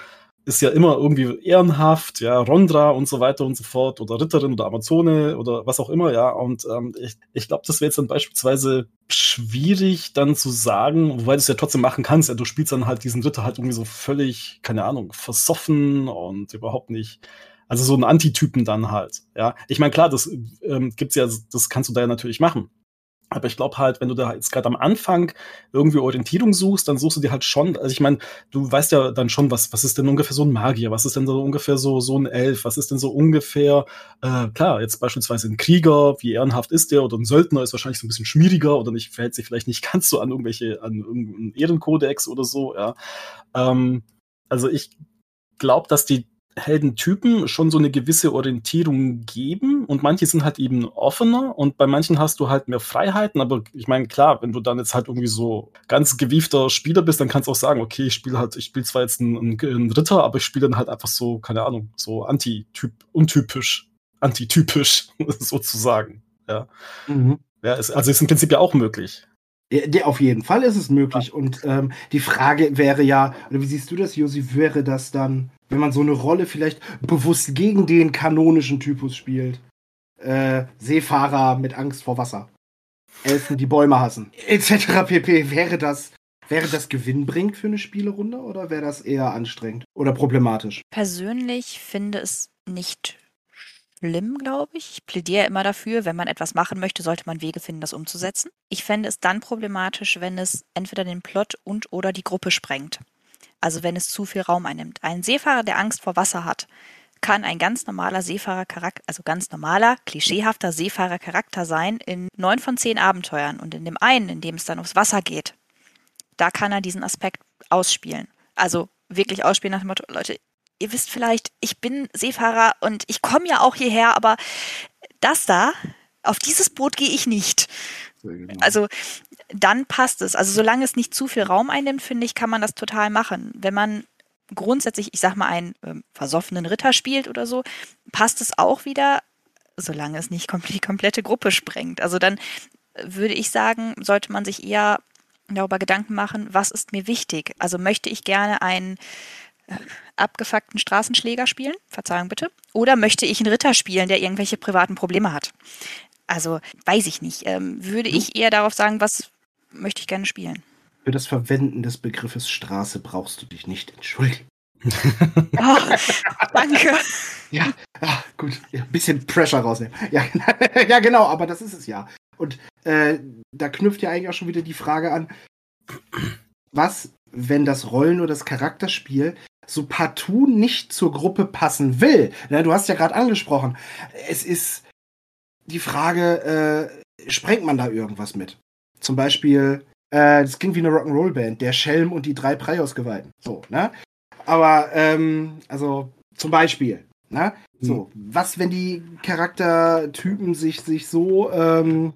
ist ja immer irgendwie ehrenhaft, ja, Rondra und so weiter und so fort, oder Ritterin oder Amazone oder was auch immer, ja. Und ähm, ich, ich glaube, das wäre jetzt dann beispielsweise schwierig dann zu sagen, wobei du es ja trotzdem machen kannst, ja, du spielst dann halt diesen Ritter halt irgendwie so völlig, keine Ahnung, versoffen und überhaupt nicht. Also so einen Antitypen dann halt, ja. Ich meine, klar, das ähm, gibt's ja, das kannst du da ja natürlich machen. Aber ich glaube halt, wenn du da jetzt gerade am Anfang irgendwie Orientierung suchst, dann suchst du dir halt schon, also ich meine, du weißt ja dann schon, was, was ist denn ungefähr so ein Magier, was ist denn so ungefähr so, so ein Elf, was ist denn so ungefähr, äh, klar, jetzt beispielsweise ein Krieger, wie ehrenhaft ist der, oder ein Söldner ist wahrscheinlich so ein bisschen schmieriger oder nicht, verhält sich vielleicht nicht ganz so an irgendwelche, an irgendeinen Ehrenkodex oder so, ja. Ähm, also ich glaube, dass die Heldentypen schon so eine gewisse Orientierung geben und manche sind halt eben offener und bei manchen hast du halt mehr Freiheiten, aber ich meine, klar, wenn du dann jetzt halt irgendwie so ganz gewiefter Spieler bist, dann kannst du auch sagen, okay, ich spiele halt, ich spiele zwar jetzt einen, einen, Ritter, aber ich spiele dann halt einfach so, keine Ahnung, so antityp, untypisch, antitypisch sozusagen, ja. Mhm. ja ist, also ist im Prinzip ja auch möglich. Ja, auf jeden Fall ist es möglich. Und ähm, die Frage wäre ja, oder wie siehst du das, Josi, wäre das dann, wenn man so eine Rolle vielleicht bewusst gegen den kanonischen Typus spielt? Äh, Seefahrer mit Angst vor Wasser. Elfen, die Bäume hassen. Etc. pp. Wäre das, wäre das gewinnbringend für eine Spielerunde oder wäre das eher anstrengend oder problematisch? Persönlich finde es nicht schlimm, glaube ich. Ich plädiere immer dafür, wenn man etwas machen möchte, sollte man Wege finden, das umzusetzen. Ich fände es dann problematisch, wenn es entweder den Plot und oder die Gruppe sprengt. Also wenn es zu viel Raum einnimmt. Ein Seefahrer, der Angst vor Wasser hat, kann ein ganz normaler Seefahrercharakter, also ganz normaler, klischeehafter Seefahrercharakter sein in neun von zehn Abenteuern. Und in dem einen, in dem es dann aufs Wasser geht, da kann er diesen Aspekt ausspielen. Also wirklich ausspielen nach dem Motto, Leute, ihr wisst vielleicht, ich bin Seefahrer und ich komme ja auch hierher, aber das da, auf dieses Boot gehe ich nicht. Genau. Also dann passt es. Also solange es nicht zu viel Raum einnimmt, finde ich, kann man das total machen. Wenn man grundsätzlich, ich sag mal, einen äh, versoffenen Ritter spielt oder so, passt es auch wieder, solange es nicht die komplette Gruppe sprengt. Also dann würde ich sagen, sollte man sich eher darüber Gedanken machen, was ist mir wichtig? Also möchte ich gerne einen abgefuckten Straßenschläger spielen, Verzeihung bitte, oder möchte ich einen Ritter spielen, der irgendwelche privaten Probleme hat? Also weiß ich nicht. Ähm, würde ich eher darauf sagen, was möchte ich gerne spielen? Für das Verwenden des Begriffes Straße brauchst du dich nicht entschuldigen. oh, danke. Ja, ach, gut. Ein ja, bisschen Pressure rausnehmen. Ja, ja, genau, aber das ist es ja. Und äh, da knüpft ja eigentlich auch schon wieder die Frage an, was, wenn das Rollen- oder das Charakterspiel so partout nicht zur Gruppe passen will. Ja, du hast ja gerade angesprochen, es ist die Frage, äh, sprengt man da irgendwas mit? Zum Beispiel, äh, das klingt wie eine Rock'n'Roll-Band, der Schelm und die drei Preiausgeweihten. So, ne? Aber, ähm, also, zum Beispiel, ne? So, mhm. was, wenn die Charaktertypen sich, sich so, ähm,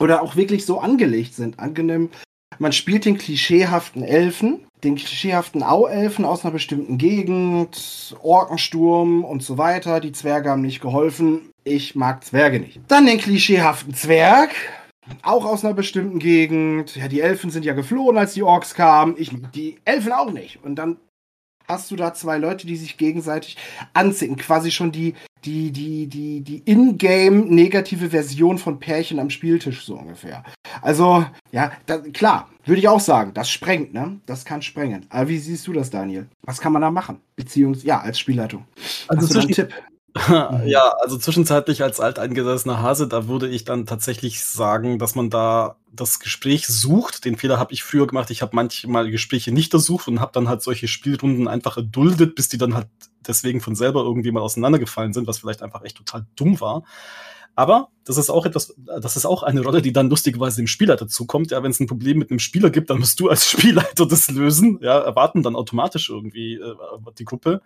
oder auch wirklich so angelegt sind? Angenehm, man spielt den klischeehaften Elfen, den klischeehaften Auelfen aus einer bestimmten Gegend, Orkensturm und so weiter. Die Zwerge haben nicht geholfen. Ich mag Zwerge nicht. Dann den klischeehaften Zwerg, auch aus einer bestimmten Gegend. Ja, die Elfen sind ja geflohen, als die Orks kamen. Ich mag die Elfen auch nicht. Und dann hast du da zwei Leute, die sich gegenseitig anziehen. Quasi schon die, die, die, die, die in-game negative Version von Pärchen am Spieltisch, so ungefähr. Also, ja, da, klar, würde ich auch sagen, das sprengt, ne? Das kann sprengen. Aber wie siehst du das, Daniel? Was kann man da machen? Beziehungsweise, ja, als Spielleitung. Also Hast du einen Tipp? ja, also zwischenzeitlich als alteingesessener Hase, da würde ich dann tatsächlich sagen, dass man da das Gespräch sucht. Den Fehler habe ich früher gemacht. Ich habe manchmal Gespräche nicht ersucht und habe dann halt solche Spielrunden einfach erduldet, bis die dann halt deswegen von selber irgendwie mal auseinandergefallen sind, was vielleicht einfach echt total dumm war. Aber das ist auch etwas, das ist auch eine Rolle, die dann lustigerweise dem Spielleiter zukommt. Ja, wenn es ein Problem mit einem Spieler gibt, dann musst du als Spielleiter das lösen. Ja, erwarten dann automatisch irgendwie äh, die Gruppe.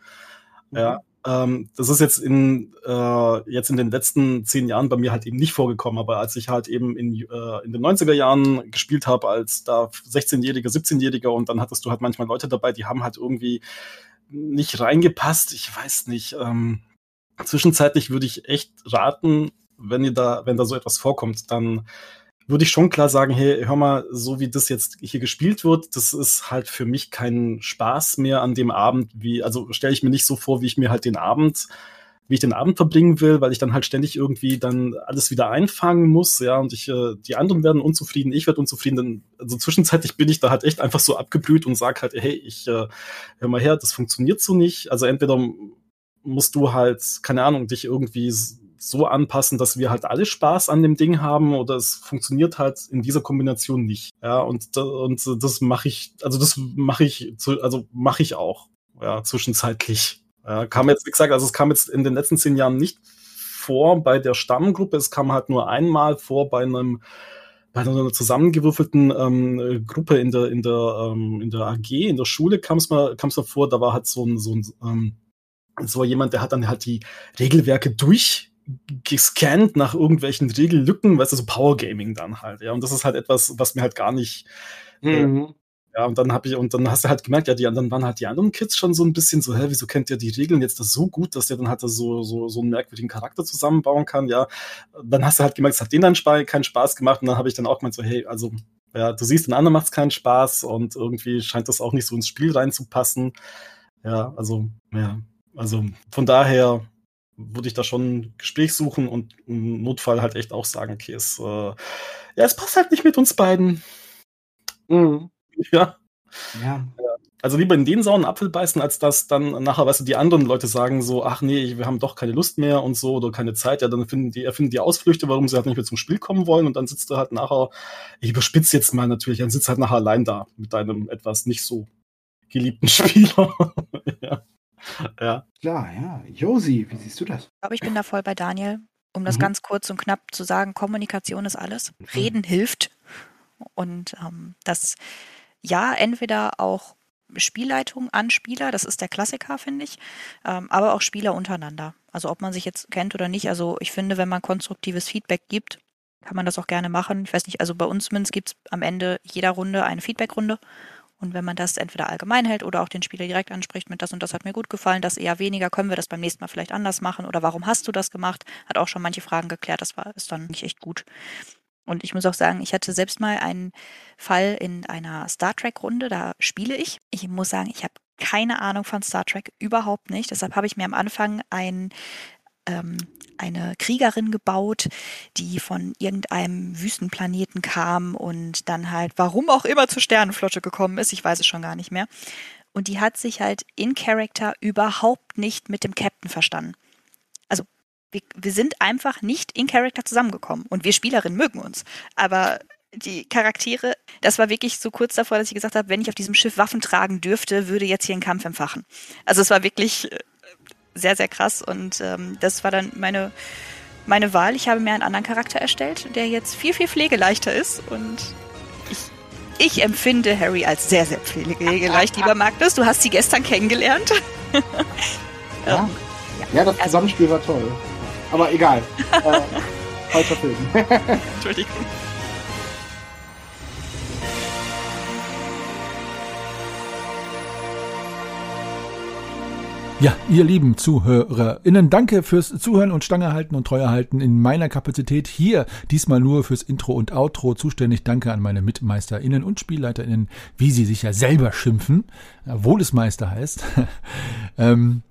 Ja, mhm. Ähm, das ist jetzt in, äh, jetzt in den letzten zehn Jahren bei mir halt eben nicht vorgekommen, aber als ich halt eben in, äh, in den 90er Jahren gespielt habe, als da 16-Jähriger, 17-Jähriger und dann hattest du halt manchmal Leute dabei, die haben halt irgendwie nicht reingepasst. Ich weiß nicht. Ähm, zwischenzeitlich würde ich echt raten, wenn ihr da, wenn da so etwas vorkommt, dann würde ich schon klar sagen, hey, hör mal, so wie das jetzt hier gespielt wird, das ist halt für mich kein Spaß mehr an dem Abend, wie, also stelle ich mir nicht so vor, wie ich mir halt den Abend wie ich den Abend verbringen will, weil ich dann halt ständig irgendwie dann alles wieder einfangen muss, ja, und ich, äh, die anderen werden unzufrieden, ich werde unzufrieden, dann, also zwischenzeitlich bin ich da halt echt einfach so abgeblüht und sag halt, hey, ich, äh, hör mal her, das funktioniert so nicht, also entweder musst du halt, keine Ahnung, dich irgendwie so anpassen, dass wir halt alle Spaß an dem Ding haben oder es funktioniert halt in dieser Kombination nicht. Ja, und, und das mache ich, also das mache ich, also mache ich auch, ja, zwischenzeitlich. Ja, kam jetzt, wie gesagt, also es kam jetzt in den letzten zehn Jahren nicht vor bei der Stammgruppe, es kam halt nur einmal vor bei einem bei einer zusammengewürfelten ähm, Gruppe in der in der ähm, in der AG in der Schule kam es mal kam es mal vor, da war halt so ein so ein ähm, so jemand, der hat dann halt die Regelwerke durchgescannt nach irgendwelchen Regellücken, weißt du, so Power Gaming dann halt, ja. Und das ist halt etwas, was mir halt gar nicht, äh, mhm. Ja, und dann habe ich, und dann hast du halt gemerkt, ja, die anderen waren halt die anderen Kids schon so ein bisschen so, hä, wieso kennt ihr die Regeln jetzt das so gut, dass der dann halt so, so, so einen merkwürdigen Charakter zusammenbauen kann, ja. Dann hast du halt gemerkt, es hat denen dann Sp keinen Spaß gemacht und dann habe ich dann auch gemeint so, hey, also, ja, du siehst, den anderen macht es keinen Spaß und irgendwie scheint das auch nicht so ins Spiel reinzupassen. Ja, also, ja, also von daher würde ich da schon ein Gespräch suchen und im Notfall halt echt auch sagen, okay, es, äh, ja, es passt halt nicht mit uns beiden. Mhm. Ja. Ja. Also lieber in den sauren Apfel beißen, als dass dann nachher, weißt du, die anderen Leute sagen so, ach nee, wir haben doch keine Lust mehr und so oder keine Zeit. Ja, dann finden die, erfinden die Ausflüchte, warum sie halt nicht mehr zum Spiel kommen wollen und dann sitzt du halt nachher, ich überspitze jetzt mal natürlich, dann sitzt halt nachher allein da mit deinem etwas nicht so geliebten Spieler. ja. ja. Klar, ja. Josi, wie siehst du das? Ich glaube, ich bin da voll bei Daniel. Um das mhm. ganz kurz und knapp zu sagen, Kommunikation ist alles. Mhm. Reden hilft. Und ähm, das ja, entweder auch Spielleitung an Spieler, das ist der Klassiker, finde ich, ähm, aber auch Spieler untereinander. Also ob man sich jetzt kennt oder nicht. Also ich finde, wenn man konstruktives Feedback gibt, kann man das auch gerne machen. Ich weiß nicht, also bei uns zumindest gibt es am Ende jeder Runde eine Feedbackrunde. Und wenn man das entweder allgemein hält oder auch den Spieler direkt anspricht mit das und das hat mir gut gefallen, das eher weniger, können wir das beim nächsten Mal vielleicht anders machen oder warum hast du das gemacht, hat auch schon manche Fragen geklärt, das war ist dann nicht echt gut. Und ich muss auch sagen, ich hatte selbst mal einen Fall in einer Star Trek-Runde, da spiele ich. Ich muss sagen, ich habe keine Ahnung von Star Trek, überhaupt nicht. Deshalb habe ich mir am Anfang ein, ähm, eine Kriegerin gebaut, die von irgendeinem Wüstenplaneten kam und dann halt, warum auch immer zur Sternenflotte gekommen ist, ich weiß es schon gar nicht mehr. Und die hat sich halt in Character überhaupt nicht mit dem Captain verstanden wir, wir sind einfach nicht in Character zusammengekommen. Und wir Spielerinnen mögen uns. Aber die Charaktere, das war wirklich so kurz davor, dass ich gesagt habe, wenn ich auf diesem Schiff Waffen tragen dürfte, würde jetzt hier ein Kampf entfachen. Also es war wirklich äh, sehr, sehr krass und ähm, das war dann meine, meine Wahl. Ich habe mir einen anderen Charakter erstellt, der jetzt viel, viel pflegeleichter ist und ich, ich empfinde Harry als sehr, sehr pflegeleicht, lieber Magnus. Du hast sie gestern kennengelernt. ja. Ähm, ja. ja, das Zusammenspiel war toll. Aber egal. äh, falscher Film. Entschuldigung. Ja, ihr lieben ZuhörerInnen, danke fürs Zuhören und Stange halten und Treue halten in meiner Kapazität hier. Diesmal nur fürs Intro und Outro zuständig. Danke an meine MitmeisterInnen und SpielleiterInnen, wie sie sich ja selber schimpfen, obwohl es Meister heißt. ähm,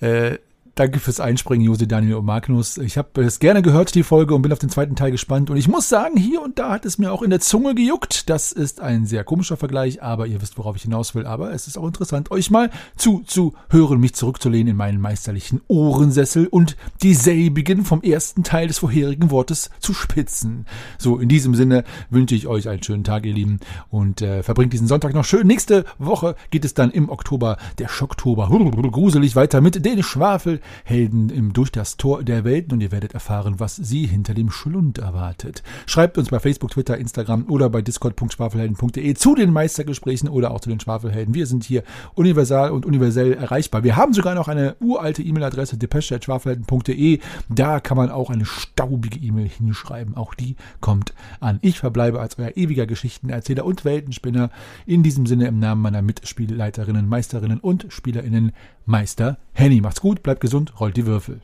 äh, Danke fürs Einspringen, Jose Daniel und Magnus. Ich habe es gerne gehört, die Folge, und bin auf den zweiten Teil gespannt. Und ich muss sagen, hier und da hat es mir auch in der Zunge gejuckt. Das ist ein sehr komischer Vergleich, aber ihr wisst, worauf ich hinaus will. Aber es ist auch interessant, euch mal zuzuhören, mich zurückzulehnen in meinen meisterlichen Ohrensessel und die selbigen vom ersten Teil des vorherigen Wortes zu spitzen. So, in diesem Sinne wünsche ich euch einen schönen Tag, ihr Lieben, und äh, verbringt diesen Sonntag noch schön. Nächste Woche geht es dann im Oktober, der Schocktober, gruselig weiter mit den Schwafel Helden im Durch das Tor der Welten und ihr werdet erfahren, was sie hinter dem Schlund erwartet. Schreibt uns bei Facebook, Twitter, Instagram oder bei discord.schwafelhelden.de zu den Meistergesprächen oder auch zu den Schwafelhelden. Wir sind hier universal und universell erreichbar. Wir haben sogar noch eine uralte E-Mail-Adresse depesche.schwafelhelden.de. Da kann man auch eine staubige E-Mail hinschreiben. Auch die kommt an. Ich verbleibe als euer ewiger Geschichtenerzähler und Weltenspinner. In diesem Sinne im Namen meiner Mitspielleiterinnen, Meisterinnen und SpielerInnen Meister Henny. Macht's gut, bleibt gesund, rollt die Würfel.